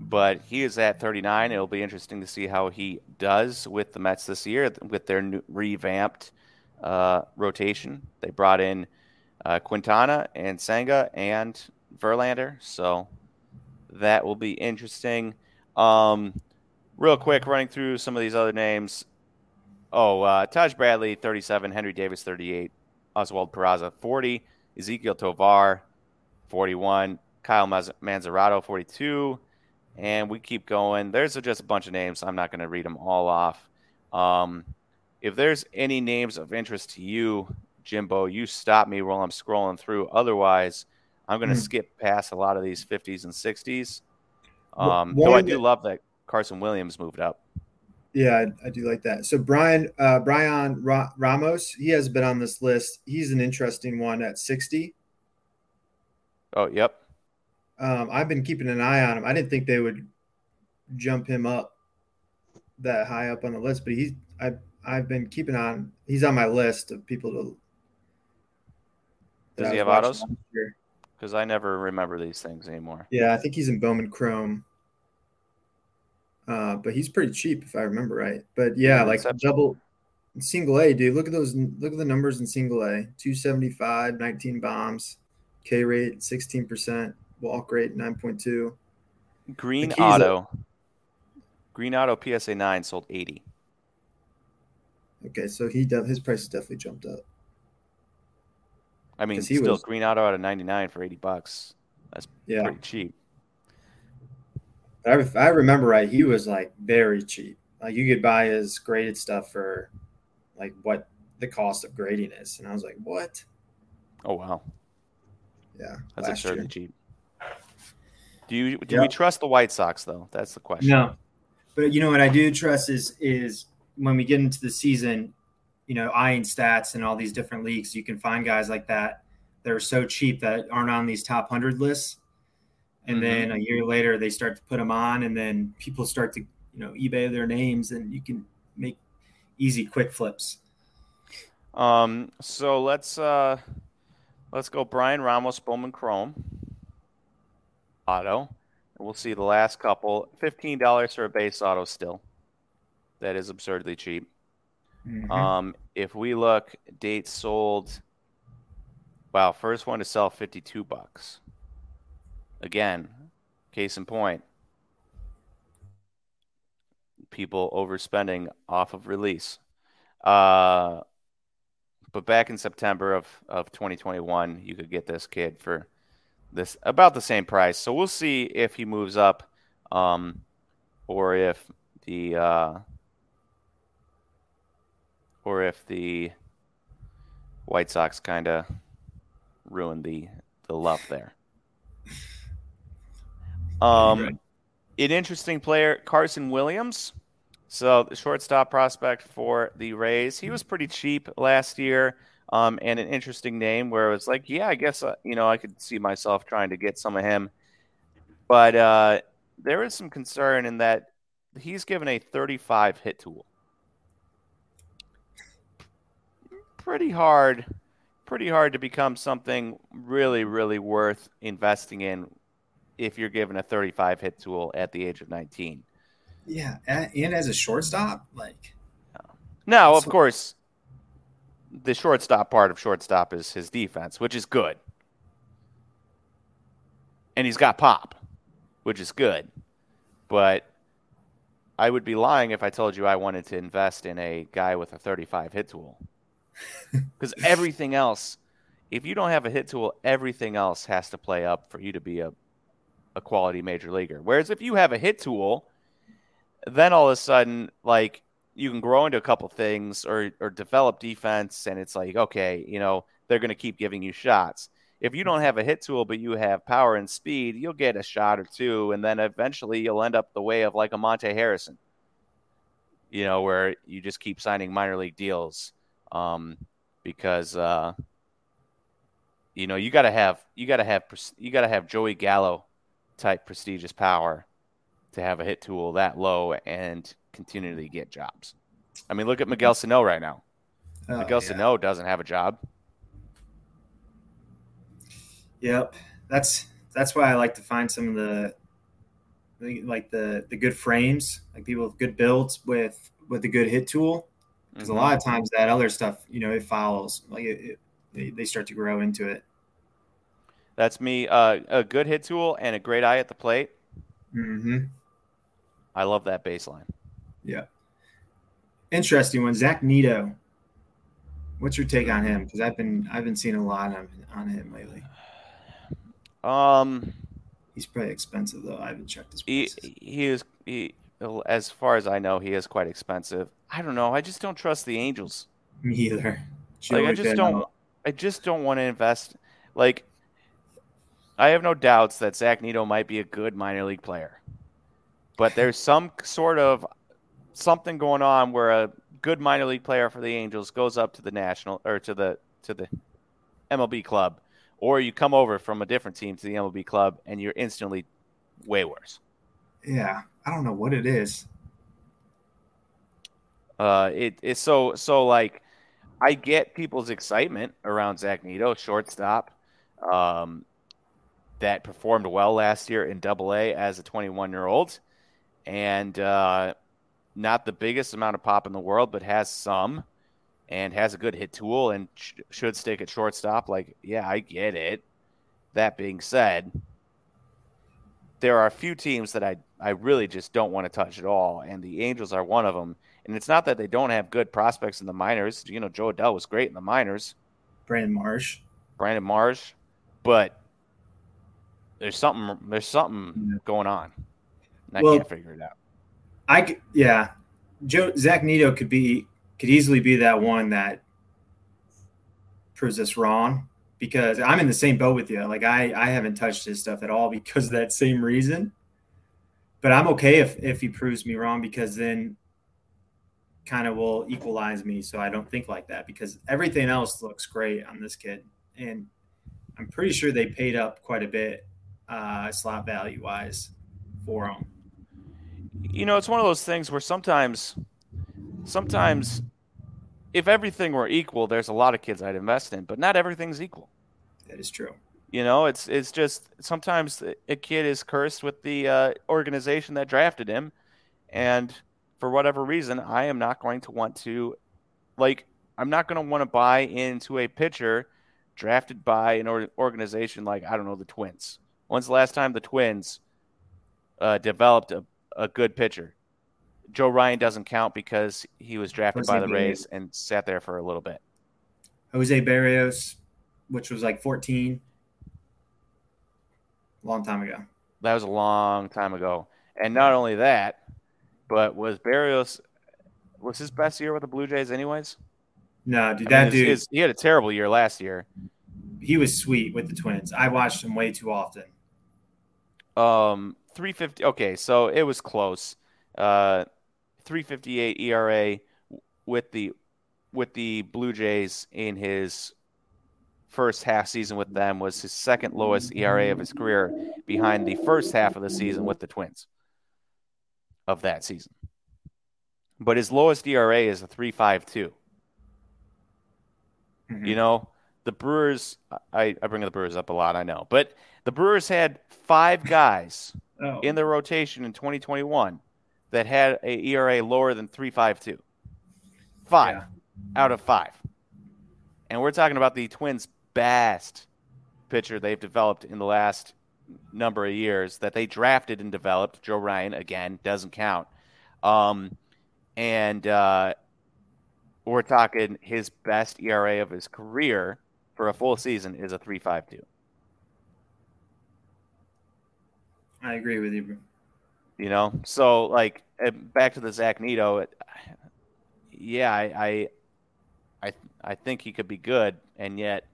but he is at 39. It'll be interesting to see how he does with the Mets this year with their new, revamped uh, rotation. They brought in uh, Quintana and Senga and Verlander, so that will be interesting. Um, real quick, running through some of these other names. Oh, uh, Taj Bradley, 37. Henry Davis, 38. Oswald Peraza, 40. Ezequiel Tovar, 41. Kyle Manzardo, 42. And we keep going. There's just a bunch of names. I'm not going to read them all off. Um, if there's any names of interest to you, Jimbo, you stop me while I'm scrolling through. Otherwise, I'm going to mm. skip past a lot of these 50s and 60s. Um, though I do love that Carson Williams moved up. Yeah, I, I, do like that. So Bryan uh, Bryan Ra- Ramos, he has been on this list. He's an interesting one at 60. Oh, yep. Um, I've been keeping an eye on him. I didn't think they would jump him up that high up on the list, but he's I I've been keeping on. He's on my list of people to. Does he have autos? Because I never remember these things anymore. Yeah, I think he's in Bowman Chrome. Uh, but he's pretty cheap if I remember right. But yeah, like double single A, dude. Look at those. Look at the numbers in single A: 275, 19 bombs, K rate 16%, walk rate 9.2. Green Auto. A, Green Auto PSA 9 sold 80. Okay, so he his price has definitely jumped up. I mean, he still was, Green Auto out of 99 for 80 bucks. That's yeah. pretty cheap. I, if I remember right, he was like very cheap. Like you could buy his graded stuff for like what the cost of grading is, and I was like, what? Oh wow. Yeah, that's absurdly cheap. Do you do yep. we trust the White Sox though? That's the question. No, but you know what I do trust is is when we get into the season, you know, eyeing stats and all these different leagues, you can find guys like that that are so cheap that aren't on these top hundred lists, and mm-hmm. then a year later they start to put them on, and then people start to you know eBay their names, and you can make easy quick flips. Um. So let's uh, let's go. Bryan Ramos, Bowman Chrome, auto. We'll see the last couple. Fifteen dollars for a base auto still. That is absurdly cheap. Mm-hmm. Um, if we look, dates sold. Wow, first one to sell fifty-two bucks. Again, case in point, people overspending off of release. Uh, but back in September of, of 2021, you could get this kid for this about the same price. So we'll see if he moves up, um, or if the uh, or if the White Sox kind of ruined the the love there. Um, an interesting player, Carson Williams. So the shortstop prospect for the Rays. He was pretty cheap last year um, and an interesting name where it was like, yeah, I guess uh, you know I could see myself trying to get some of him, but uh, there is some concern in that he's given a 35 hit tool. Pretty hard, pretty hard to become something really, really worth investing in if you're given a 35 hit tool at the age of 19. Yeah, and as a shortstop, like. Now, of course, the shortstop part of shortstop is his defense, which is good. And he's got pop, which is good. But I would be lying if I told you I wanted to invest in a guy with a 35 hit tool. Because everything else, if you don't have a hit tool, everything else has to play up for you to be a, a quality major leaguer. Whereas if you have a hit tool, then all of a sudden, like you can grow into a couple things or or develop defense, and it's like okay, you know they're going to keep giving you shots. If you don't have a hit tool, but you have power and speed, you'll get a shot or two, and then eventually you'll end up the way of like a Monte Harrison. You know, where you just keep signing minor league deals um, because uh, you know you got to have you got to have you got to have Joey Gallo type prestigious power to have a hit tool that low and continually get jobs. I mean, look at Miguel Sano right now. Oh, Miguel yeah. Sano doesn't have a job. Yep, that's that's why I like to find some of the like the the good frames, like people with good builds with with a good hit tool. Because mm-hmm. a lot of times that other stuff, you know, it follows. Like it, it, they start to grow into it. That's me. Uh, a good hit tool and a great eye at the plate. Mm-hmm. I love that baseline. Yeah. Interesting one. Zach Neto. What's your take on him? Because I've been I've been seeing a lot on, on him lately. Um, he's pretty expensive though. I haven't checked his prices. He, he is he as far as I know, he is quite expensive. I don't know. I just don't trust the Angels. Me either. like I just don't. I just don't want to invest. Like I have no doubts that Zach Neto might be a good minor league player, but there's some sort of something going on where a good minor league player for the Angels goes up to the national or to the to the MLB club, or you come over from a different team to the MLB club and you're instantly way worse. Yeah, I don't know what it is. Uh, it it's so so like I get people's excitement around Zach Neto, shortstop, um, that performed well last year in Double A as a 21 year old, and uh, not the biggest amount of pop in the world, but has some, and has a good hit tool and sh- should stick at shortstop. Like, yeah, I get it. That being said, there are a few teams that I I really just don't want to touch at all, and the Angels are one of them. And it's not that they don't have good prospects in the minors. You know, Jo Adell was great in the minors. Brandon Marsh. Brandon Marsh, but there's something there's something going on. I well, can't figure it out. I yeah, Joe Zach Neto could be could easily be that one that proves us wrong because I'm in the same boat with you. Like I I haven't touched his stuff at all because of that same reason. But I'm okay if if he proves me wrong because then kind of will equalize me so I don't think like that because everything else looks great on this kid. And I'm pretty sure they paid up quite a bit uh, slot value wise for him. You know, it's one of those things where sometimes, sometimes, if everything were equal, there's a lot of kids I'd invest in, but not everything's equal. That is true. You know, it's it's just sometimes a kid is cursed with the uh, organization that drafted him, and for whatever reason, I am not going to want to, like, I'm not going to want to buy into a pitcher drafted by an organization like, I don't know, the Twins. When's the last time the Twins uh, developed a, a good pitcher? Joe Ryan doesn't count because he was drafted Jose by the Rays and sat there for a little bit. Jose Berrios, which was like 14, long time ago. That was a long time ago. And not only that, but was Berrios was his best year with the Blue Jays, anyways? No, dude, that mean, dude. His, he had a terrible year last year. He was sweet with the Twins. I watched him way too often. Um, three fifty. Okay, so it was close. Uh, three fifty eight ERA with the with the Blue Jays in his first half season with them was his second lowest ERA of his career, behind the first half of the season with the Twins of that season. But his lowest ERA is a 3.52. Mm-hmm. You know, the Brewers, I, I bring the Brewers up a lot, I know, but the Brewers had five guys oh. in the rotation in 2021 that had a ERA lower than 3.52. Five yeah. out of five. And we're talking about the Twins' best pitcher they've developed in the last number of years that they drafted and developed. Joe Ryan again doesn't count, um, and uh, we're talking his best ERA of his career for a full season is a three five two. I agree with you. Bro. You know, so like back to the Zach Neto, It, yeah, I, I, I, I think he could be good, and yet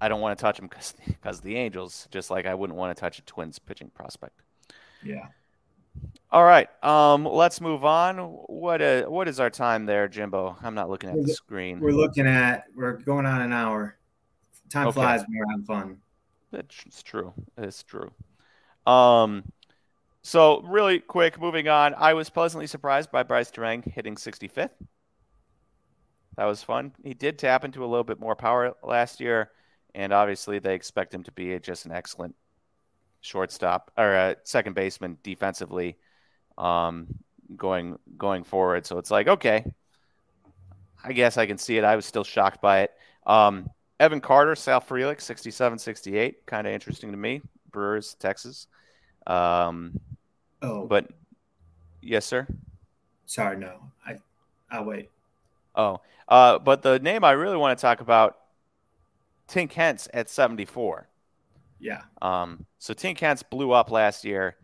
I don't want to touch him because because the Angels, just like I wouldn't want to touch a Twins pitching prospect. Yeah. All right. Um, let's move on. What uh, what is our time there, Jimbo? I'm not looking at the screen. We're looking at we're going on an hour. Time okay. flies when we're having fun. It's true. It's true. Um, so really quick, moving on. I was pleasantly surprised by Brice Turang hitting 65th. That was fun. He did tap into a little bit more power last year and obviously they expect him to be just an excellent shortstop or a second baseman defensively um, going going forward. So it's like okay, I guess I can see it. I was still shocked by it. Um, Evan Carter, Sal Frelick, 67 68. Kind of interesting to me. Brewers, Texas. Um, oh. But yes, sir. Sorry, no. I, I'll wait. Oh, uh, but the name I really want to talk about Tink Hence at 74. Yeah. Um, so Tink Hence blew up last year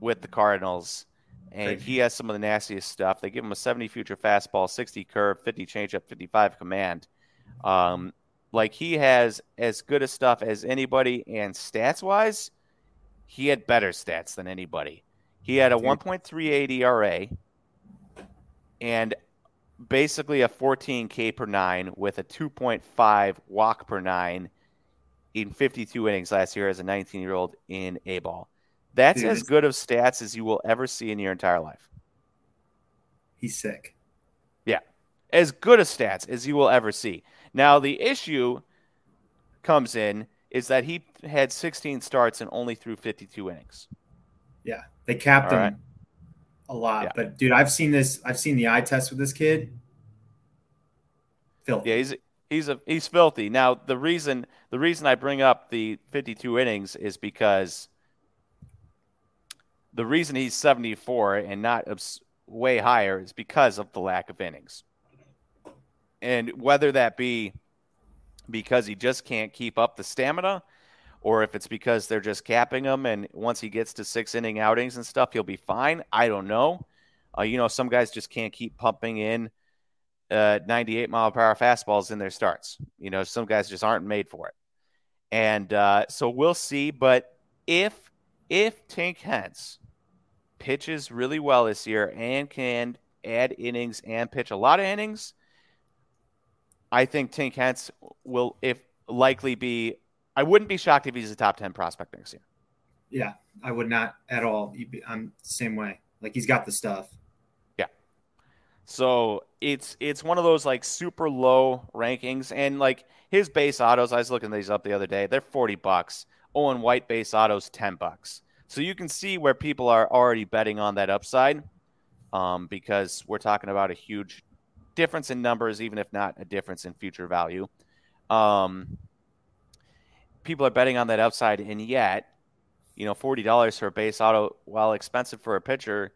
with the Cardinals, and he has some of the nastiest stuff. They give him a 70 future fastball, 60 curve, 50 changeup, 55 command. Um, like he has as good a stuff as anybody, and stats wise, he had better stats than anybody. He had a 1.38 ERA, and basically a 14 K per nine with a 2.5 walk per nine in 52 innings last year as a 19 year old in A ball. That's Dude, as good of stats as you will ever see in your entire life. he's sick. Yeah, as good a stats as you will ever see. Now the issue comes in is that he had 16 starts and only threw 52 innings. Yeah, they capped All him right. A lot. Yeah. But dude, I've seen this. I've seen the eye test with this kid. Filthy. Yeah, he's he's a he's filthy. Now the reason the reason I bring up the 52 innings is because the reason he's 74 and not way higher is because of the lack of innings. And whether that be because he just can't keep up the stamina or if it's because they're just capping him and once he gets to six inning outings and stuff, he'll be fine. I don't know. Uh, you know, some guys just can't keep pumping in uh, 98 mile per hour fastballs in their starts. You know, some guys just aren't made for it. And uh, so we'll see. But if if Tink Hence pitches really well this year and can add innings and pitch a lot of innings, I think Tink Hence will if likely be. I wouldn't be shocked if he's a top ten prospect next year. Yeah, I would not at all. I'm the same way. Like he's got the stuff. Yeah. So it's it's one of those like super low rankings, and like his base autos. I was looking these up the other day. They're forty bucks. Owen White base autos ten bucks. So you can see where people are already betting on that upside, um, because we're talking about a huge difference in numbers, even if not a difference in future value. Um, people are betting on that upside, and yet, you know, forty dollars for a base auto, while expensive for a pitcher,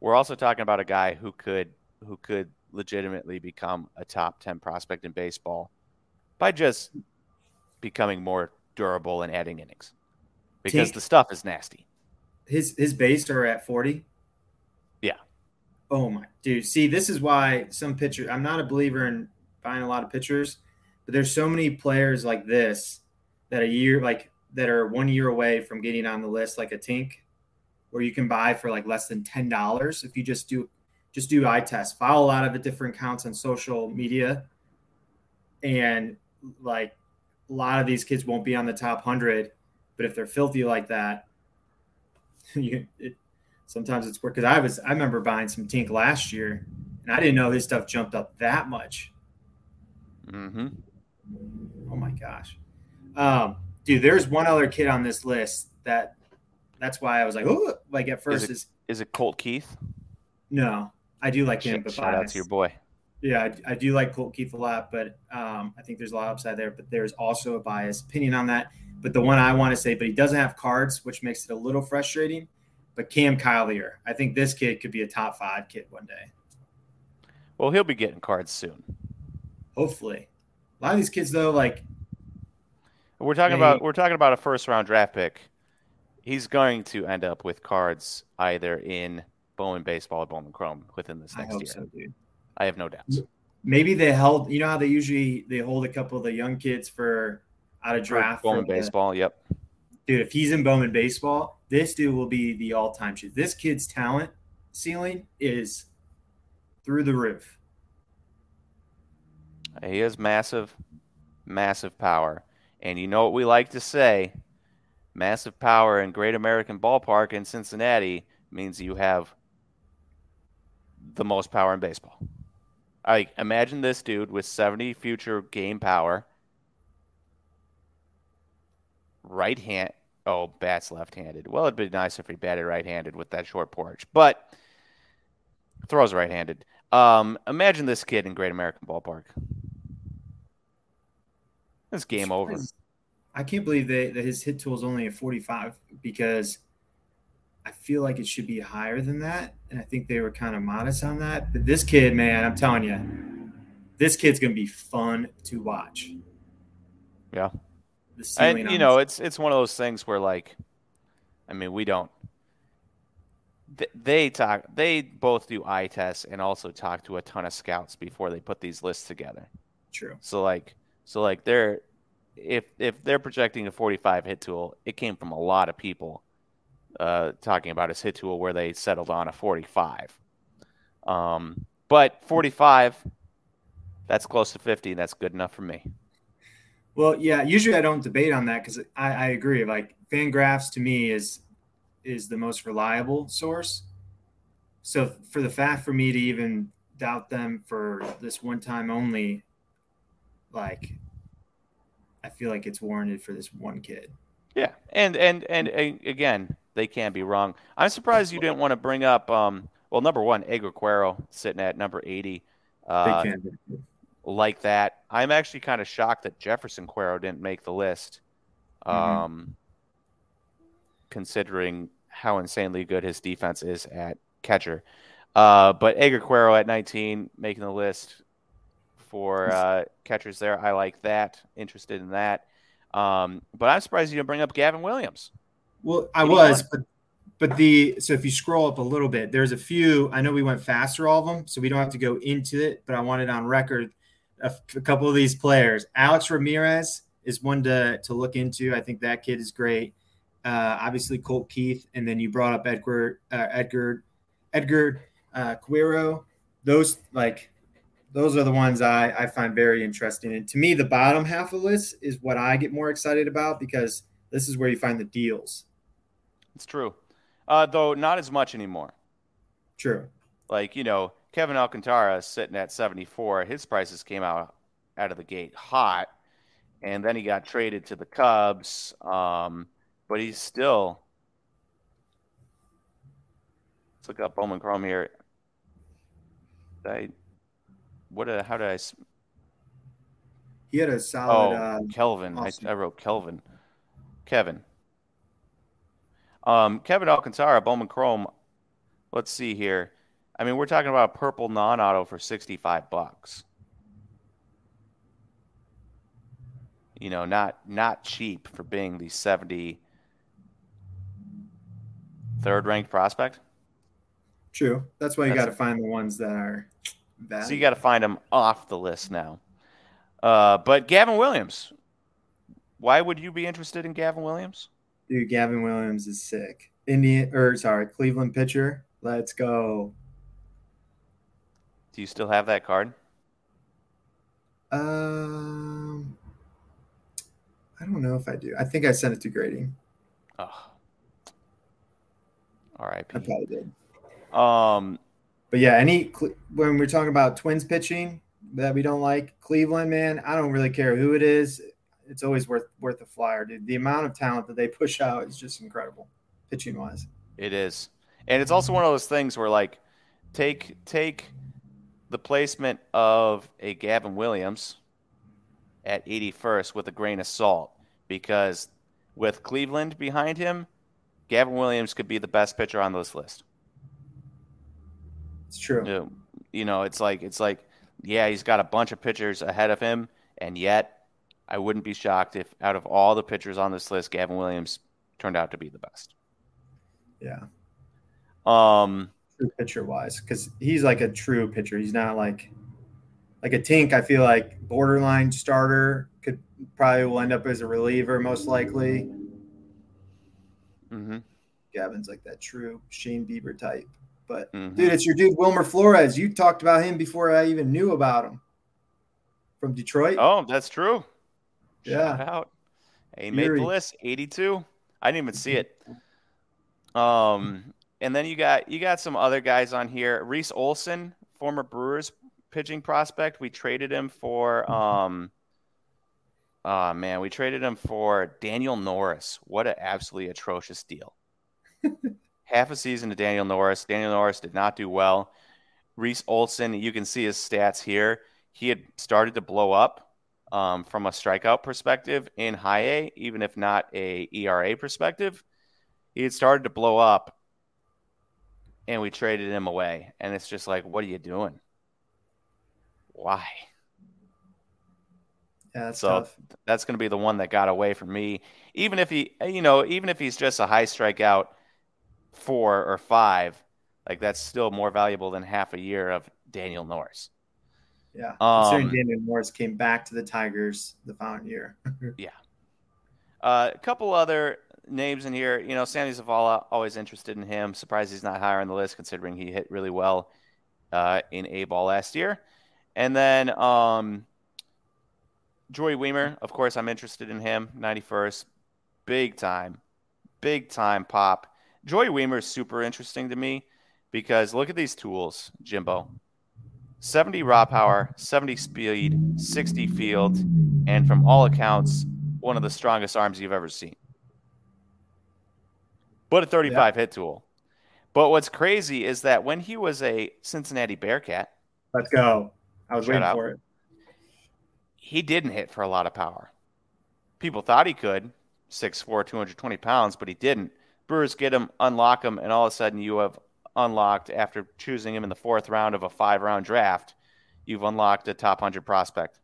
we're also talking about a guy who could who could legitimately become a top ten prospect in baseball by just becoming more durable and adding innings because Tink, the stuff is nasty. His his base are at forty. Yeah. Oh my dude. See, this is why some pitchers. I'm not a believer in buying a lot of pitchers, but there's so many players like this that a year like that are one year away from getting on the list, like a Tink, where you can buy for like less than ten dollars if you just do just do eye test. Follow a lot of the different accounts on social media, and like a lot of these kids won't be on the top hundred but if they're filthy like that, you, it, sometimes it's work. Because I was, I remember buying some Tink last year, and I didn't know his stuff jumped up that much. Mm-hmm. Oh my gosh, um, dude. There's one other kid on this list that. That's why I was like, oh, like at first is it, is, is it Colt Keith? No, I do like him. Shout, shout out to your boy. Yeah, I, I, do like Colt Keith a lot, but um, I think there's a lot of upside there. But there's also a bias opinion on that. But the one I want to say, but he doesn't have cards, which makes it a little frustrating. But Cam Collier, I think this kid could be a top five kid one day. Well, he'll be getting cards soon. Hopefully, a lot of these kids though, like we're talking about, we're talking about a first round draft pick. He's going to end up with cards either in Bowman Baseball or Bowman Chrome within this next year. So, I have no doubts. Maybe they held. You know how they usually they hold a couple of the young kids for out of draft. Bowman baseball. The, yep. Dude, if he's in Bowman baseball, this dude will be the all-time shit. This kid's talent ceiling is through the roof. He has massive, massive power, and you know what we like to say: massive power in Great American Ballpark in Cincinnati means you have the most power in baseball. I imagine this dude with 70 future game power right hand. Oh, bats left-handed. Well, it'd be nice if he batted right-handed with that short porch, but throws right-handed. Um, imagine this kid in Great American Ballpark. This game over. I can't believe that, that his hit tool is only a 45 because I feel like it should be higher than that. And I think they were kind of modest on that. But this kid, man, I'm telling you, this kid's going to be fun to watch. Yeah the. And, you know, it's it's one of those things where like, I mean, we don't. They talk. They both do eye tests and also talk to a ton of scouts before they put these lists together. True. So like, so like they're if if they're projecting a 45 hit tool, it came from a lot of people uh, talking about his hit tool where they settled on a 45. Um, but 45, that's close to 50, and that's good enough for me. Well, yeah. Usually, I don't debate on that because I, I agree. Like Fangraphs to me is is the most reliable source. so for the fact for me to even doubt them for this one time only, like I feel like it's warranted for this one kid. Yeah, and and and, and again, they can't be wrong. I'm surprised you didn't want to bring up. Um, well, number one, Edgar Quero sitting at number 80. Uh, like that. I'm actually kind of shocked that Jeferson Quero didn't make the list, mm-hmm. um, mm-hmm. considering how insanely good his defense is at catcher. Uh, but Edgar Quero at 19 making the list for uh, catchers there. I like that. Interested in that. Um, but I'm surprised you didn't bring up Gavin Williams. Well, I was, but but the so if you scroll up a little bit, there's a few. I know we went faster all of them, so we don't have to go into it. But I wanted on record a, a couple of these players. Alex Ramirez is one to to look into. I think that kid is great. Uh, obviously Colt Keith, and then you brought up Edgar uh, Edgar Edgar uh, Quero. Those like those are the ones I, I find very interesting. And to me, the bottom half of the list is what I get more excited about because this is where you find the deals. It's true, uh, though not as much anymore. True. Like you know, Kevin Alcantara sitting at 74. His prices came out out of the gate hot, and then he got traded to the Cubs. Um, but he's still. Let's look up Bowman Chrome here. I, what? A, how did I? He had a solid. Oh, uh, Kelvin. I, I, wrote Kelvin. Kevin. Um, Kevin Alcantara, Bowman Chrome. Let's see here. I mean, we're talking about a purple non-auto for 65 bucks. You know, not not cheap for being the 70 third ranked prospect. True. That's why you got to find the ones that are So you got to find them off the list now. Uh, but Gavin Williams, why would you be interested in Gavin Williams? Dude, Gavin Williams is sick. Indian or sorry, Cleveland pitcher. Let's go. Do you still have that card? Um, I don't know if I do. I think I sent it to grading. Oh, all right. I probably did. Um, but yeah, any when we're talking about Twins pitching that we don't like, Cleveland, man, I don't really care who it is. It's always worth worth a flyer, dude. The amount of talent that they push out is just incredible, pitching wise. It is, and it's also one of those things where like take take the placement of a Gavin Williams at 81st with a grain of salt because with Cleveland behind him, Gavin Williams could be the best pitcher on this list. It's true. You know, you know, it's like it's like yeah, he's got a bunch of pitchers ahead of him, and yet I wouldn't be shocked if out of all the pitchers on this list, Gavin Williams turned out to be the best. Yeah. Um true pitcher wise because he's like a true pitcher. He's not like like a Tink. I feel like borderline starter could probably will end up as a reliever most likely. Mm-hmm. Gavin's like that true Shane Bieber type. But mm-hmm. dude, it's your dude Wilmer Flores. You talked about him before I even knew about him from Detroit. Oh, that's true. Yeah. Shout out. He made the list. 82. I didn't even see it. Um, and then you got you got some other guys on here. Reese Olson, former Brewers pitching prospect. We traded him for um oh man, we traded him for Daniel Norris. What an absolutely atrocious deal. Half a season to Daniel Norris. Daniel Norris did not do well. Reese Olson, you can see his stats here. He had started to blow up um, from a strikeout perspective in high A, even if not a ERA perspective. He had started to blow up and we traded him away. And it's just like, what are you doing? Why? Yeah, that's so tough. that's going to be the one that got away from me. Even if he, you know, even if he's just a high strikeout four or five, like that's still more valuable than half a year of Daniel Norris. Yeah, um, Daniel Norris came back to the Tigers the following year. yeah, uh, a couple other names in here. You know, Sandy Zavala, always interested in him. Surprised he's not higher on the list considering he hit really well uh, in A ball last year. And then um, Joey Wiemer, of course, I'm interested in him. 91st, big time, big time pop. Joey Wiemer is super interesting to me because look at these tools, Jimbo. 70 raw power, 70 speed, 60 field, and from all accounts, one of the strongest arms you've ever seen. But a 35 yeah. hit tool. But what's crazy is that when he was a Cincinnati Bearcat, let's go. I was waiting out, for it. He didn't hit for a lot of power. People thought he could, 6'4, 220 pounds, but he didn't. Brewers get him, unlock him, and all of a sudden you have unlocked after choosing him in the fourth round of a five round draft. You've unlocked a top 100 prospect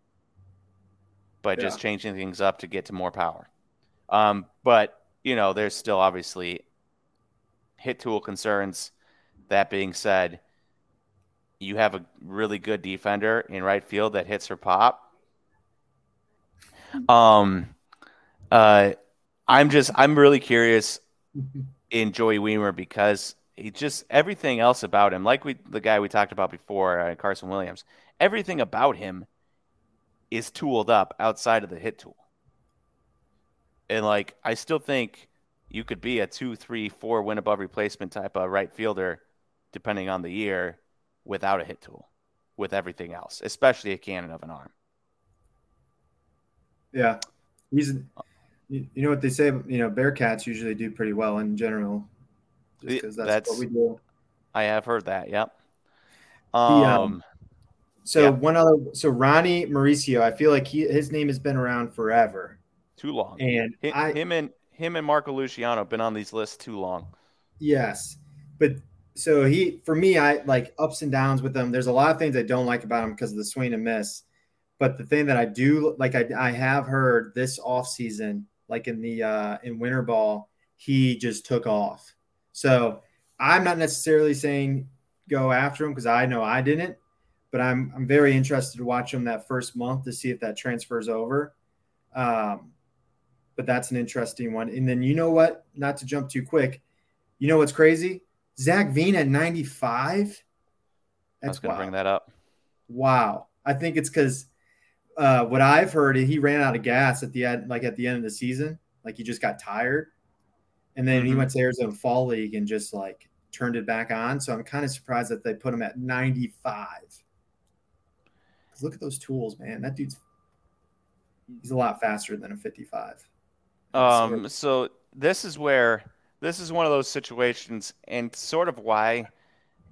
by yeah. just changing things up to get to more power. Um, but, you know, there's still obviously hit tool concerns. That being said, you have a really good defender in right field that hits her pop. Um, uh, I'm just I'm really curious in Joey Wiemer because he just everything else about him, like we the guy we talked about before, uh, Carson Williams, everything about him is tooled up outside of the hit tool. And like I still think you could be a two, three, four win above replacement type of right fielder, depending on the year, without a hit tool, with everything else, especially a cannon of an arm. Yeah, he's. You know what they say? You know, Bearcats usually do pretty well in general, because that's, that's, what we do. I have heard that. Yep. Um, the, um so yeah. one other, so Ronnie Mauricio, I feel like he his name has been around forever. Too long. And him, I, him and him and Marco Luciano have been on these lists too long. Yes, but so he for me, I like ups and downs with him. There's a lot of things I don't like about him because of the swing and miss. But the thing that I do like, I, I have heard this off season, like in the uh, in winter ball, he just took off. So I'm not necessarily saying go after him because I know I didn't, but I'm I'm very interested to watch him that first month to see if that transfers over. Um, but that's an interesting one. And then you know what? Not to jump too quick. You know what's crazy? Zach Veen at 95. That's I was going to bring that up. Wow. I think it's because uh, what I've heard, he ran out of gas at the end, like at the end of the season. Like he just got tired. And then mm-hmm. he went to Arizona Fall League and just like turned it back on. So I'm kind of surprised that they put him at 95. Look at those tools, man. That dude's he's a lot faster than a 55. Um, so this is where this is one of those situations, and sort of why,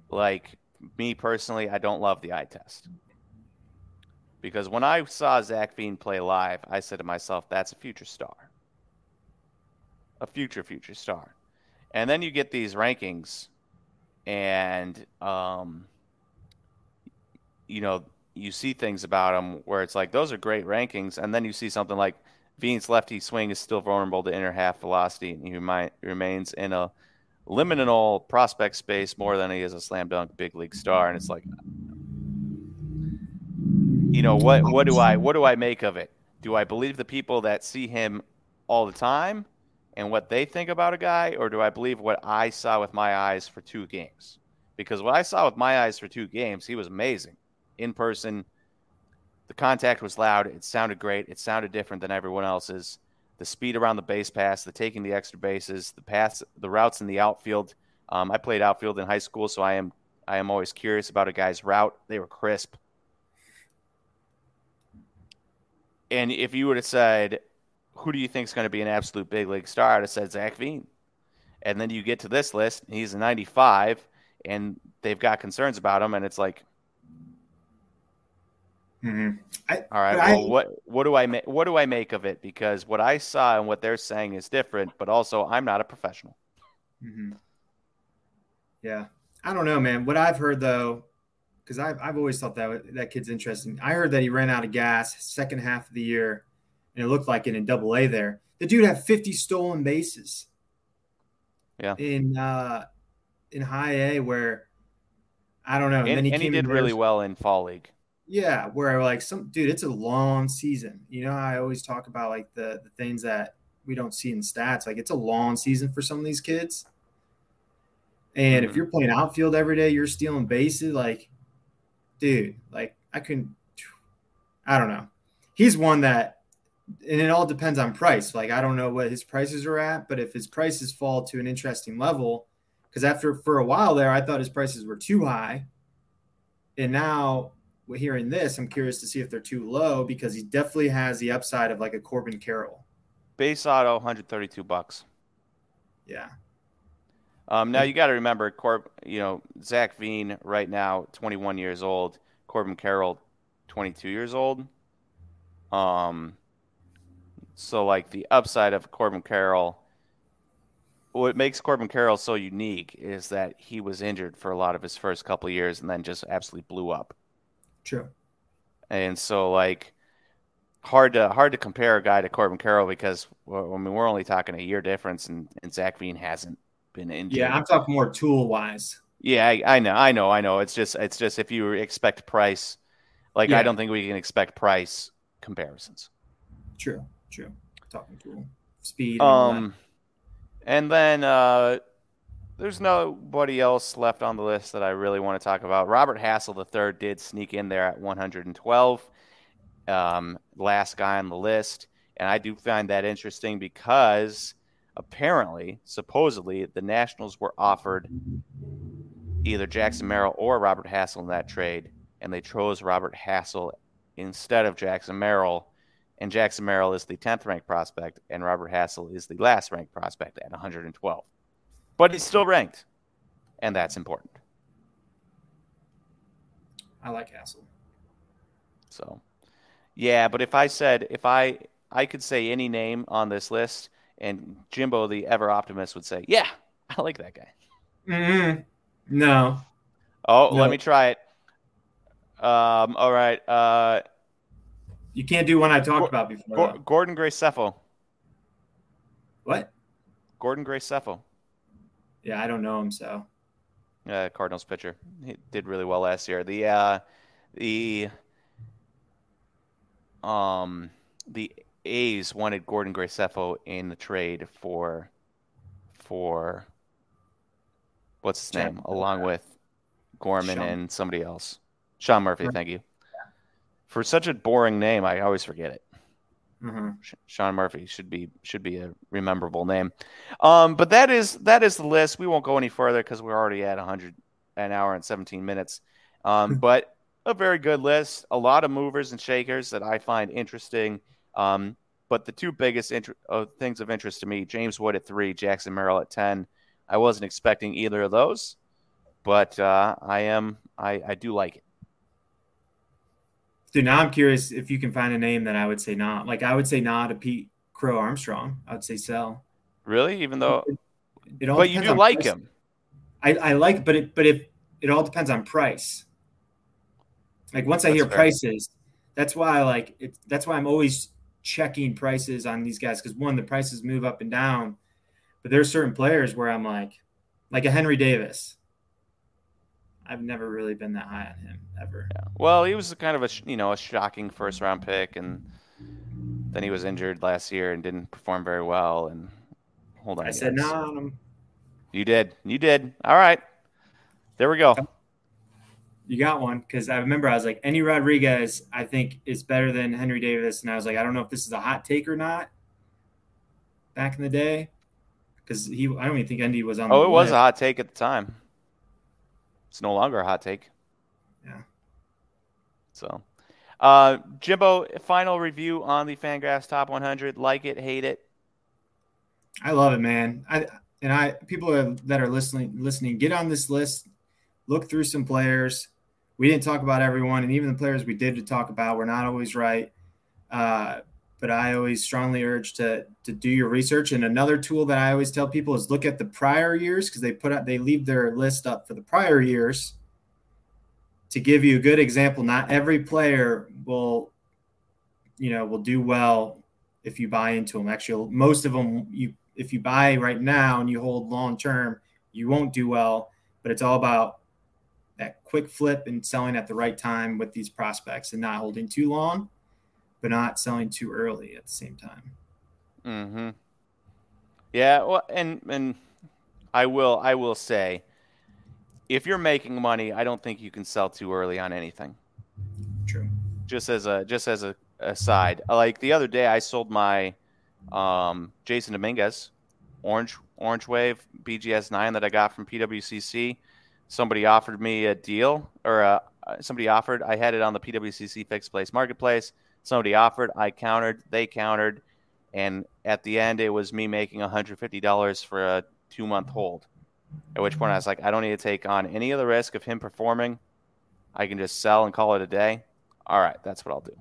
like me personally, I don't love the eye test. Because when I saw Zach Veen play live, I said to myself, "That's a future star, a future future star." And then you get these rankings, and um, you know, you see things about him where it's like those are great rankings, and then you see something like Veen's lefty swing is still vulnerable to inner half velocity, and he remi- remains in a liminal prospect space more than he is a slam dunk big league star. And it's like, you know, what what do I what do I make of it? Do I believe the people that see him all the time and what they think about a guy, or do I believe what I saw with my eyes for two games? Because what I saw with my eyes for two games, he was amazing in person the contact was loud. It sounded great. It sounded different than everyone else's. The speed around the base pass, the taking the extra bases, the pass, the routes in the outfield. Um, I played outfield in high school, so I am I am always curious about a guy's route. They were crisp. And if you were to said, who do you think is going to be an absolute big league star? I'd have said Zach Veen. And then you get to this list, he's a 95, and they've got concerns about him, and it's like, Mm-hmm. I, All right. Well, I, what what do I make? What do I make of it? Because what I saw and what they're saying is different. But also, I'm not a professional. Mm-hmm. Yeah, I don't know, man. What I've heard though, because I've I've always thought that that kid's interesting. I heard that he ran out of gas second half of the year, and it looked like it in Double A. There, the dude had 50 stolen bases. Yeah. In uh, in High A, where I don't know, and, and he, and he did really well in Fall League. Yeah, where like some dude, it's a long season. You know, I always talk about like the the things that we don't see in stats. Like it's a long season for some of these kids. And mm-hmm. if you're playing outfield every day, you're stealing bases. Like, dude, like I can, I don't know. He's one that, and it all depends on price. Like I don't know what his prices are at, but if his prices fall to an interesting level, because after for a while there, I thought his prices were too high, and now we're hearing this, I'm curious to see if they're too low because he definitely has the upside of like a Corbin Carroll. Base auto, 132 bucks. Yeah. Um, now you got to remember, Corb, you know, Zach Veen right now, 21 years old. Corbin Carroll, 22 years old. Um, so like the upside of Corbin Carroll, what makes Corbin Carroll so unique is that he was injured for a lot of his first couple years and then just absolutely blew up. True. And so like hard to hard to compare a guy to Corbin Carroll because well, I mean we're only talking a year difference and, and Zach Veen hasn't been injured. Yeah, I'm talking more tool wise. Yeah, I, I, know, I know, I know. It's just it's just if you expect price, like yeah. I don't think we can expect price comparisons. True, true. Talking tool speed. Um, and then uh, there's nobody else left on the list that I really want to talk about. Robert Hassell III did sneak in there at 112, um, last guy on the list, and I do find that interesting because apparently, supposedly, the Nationals were offered either Jackson Merrill or Robert Hassell in that trade, and they chose Robert Hassell instead of Jackson Merrill. And Jackson Merrill is the 10th ranked prospect, and Robert Hassell is the last ranked prospect at 112 but he's still ranked, and that's important. I like Hassell. So, yeah, but if I said if I I could say any name on this list, and Jimbo the ever optimist would say, "Yeah, I like that guy." Mm-hmm. No. Oh, no. let me try it. Um. All right. Uh. You can't do one I talked about before. Gordon Graceffo. What? Gordon Graceffo. Yeah, I don't know him, so. Uh, Cardinals pitcher. He did really well last year. The uh, the um the A's wanted Gordon Graceffo in the trade for for what's his name, along with Gorman Sean. and somebody else. Sean Murphy, thank you. For such a boring name, I always forget it. Mm-hmm. Sean Murphy should be should be a rememberable name. Um, but that is that is the list. We won't go any further because we're already at 100 an hour and 17 minutes. Um, but a very good list. A lot of movers and shakers that I find interesting. Um, but the two biggest inter- uh, things of interest to me: James Wood at three, Jackson Merrill at 10. I wasn't expecting either of those, but uh, I am. I, I do like it. Dude, now I'm curious if you can find a name that I would say not. Like I would say not a Pete Crow Armstrong. I would say sell. Really? Even though it, it all But you do like price. him. I, I like but it but if it all depends on price. Like once I hear fair. prices, that's why I like it that's why I'm always checking prices on these guys because one, the prices move up and down. But there's certain players where I'm like, like a Henry Davis. I've never really been that high on him ever. Yeah. Well, he was kind of a you know a shocking first round pick, and then he was injured last year and didn't perform very well. And hold on, I said no. You did. You did. All right. There we go. You got one because I remember I was like, Endy Rodriguez, I think is better than Henry Davis, and I was like, I don't know if this is a hot take or not. Back in the day, because he, I don't even think Endy was on. Oh, it was a hot take at the time. It's no longer a hot take. Yeah. So, uh, Jimbo, final review on the Fangraphs Top 100. Like it, hate it. I love it, man. I and I people that are listening listening get on this list, look through some players. We didn't talk about everyone, and even the players we did to talk about, we're not always right. Uh, but I always strongly urge to to do your research. And another tool that I always tell people is look at the prior years because they put out they leave their list up for the prior years to give you a good example. Not every player will, you know, will do well if you buy into them. Actually, most of them you if you buy right now and you hold long term, you won't do well. But it's all about that quick flip and selling at the right time with these prospects and not holding too long but not selling too early at the same time. Hmm. Yeah. Well, and and I will I will say, if you're making money, I don't think you can sell too early on anything. True. Just as a just as a aside, like the other day, I sold my um, Jasson Dominguez Orange Orange Wave BGS nine that I got from PWCC. Somebody offered me a deal, or uh, somebody offered. I had it on the PWCC fixed place marketplace. Somebody offered. I countered. They countered, and at the end, it was me making $150 for a two month hold. At which point, I was like, I don't need to take on any of the risk of him performing. I can just sell and call it a day. All right, that's what I'll do.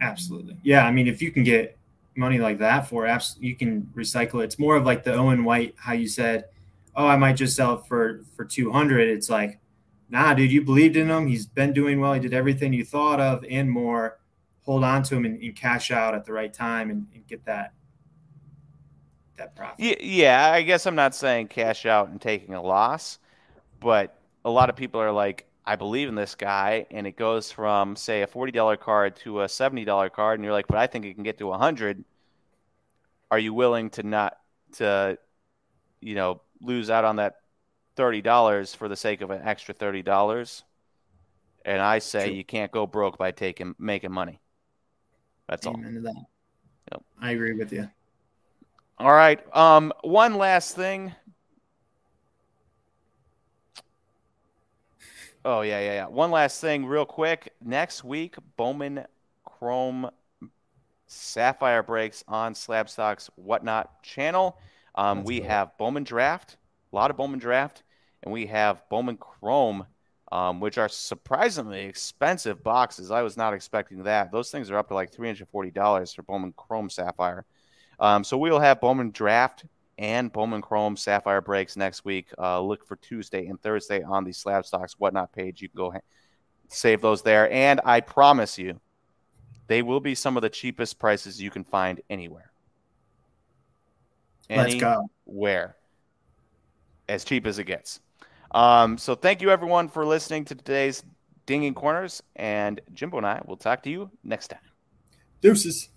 Absolutely. Yeah, I mean, if you can get money like that for apps, you can recycle it. It's more of like the Owen White, how you said, "Oh, I might just sell it for for 200." It's like, "Nah, dude, you believed in him. He's been doing well. He did everything you thought of and more. Hold on to him and, and cash out at the right time and, and get that that profit." Yeah, I guess I'm not saying cash out and taking a loss, but a lot of people are like, I believe in this guy, and it goes from say a forty dollar card to a seventy dollar card, and you're like, but I think it can get to a hundred. Are you willing to not to, you know, lose out on that thirty dollars for the sake of an extra thirty dollars? And I say True. you can't go broke by taking making money. That's Amen all. That. Yep. I agree with you. All right. Um, one last thing Oh yeah, yeah, yeah. One last thing, real quick. Next week, Bowman Chrome Sapphire breaks on Slabstox Whatnot channel. Um, we cool. have Bowman Draft, a lot of Bowman Draft, and we have Bowman Chrome, um, which are surprisingly expensive boxes. I was not expecting that. Those things are up to like three hundred forty dollars for Bowman Chrome Sapphire. Um, so we will have Bowman Draft and Bowman Chrome Sapphire breaks next week. Uh, look for Tuesday and Thursday on the Slabstox Whatnot page. You can go save those there. And I promise you, they will be some of the cheapest prices you can find anywhere. Let's go. Where? As cheap as it gets. Um, so thank you everyone for listening to today's Dinging Corners. And Jimbo and I will talk to you next time. Deuces.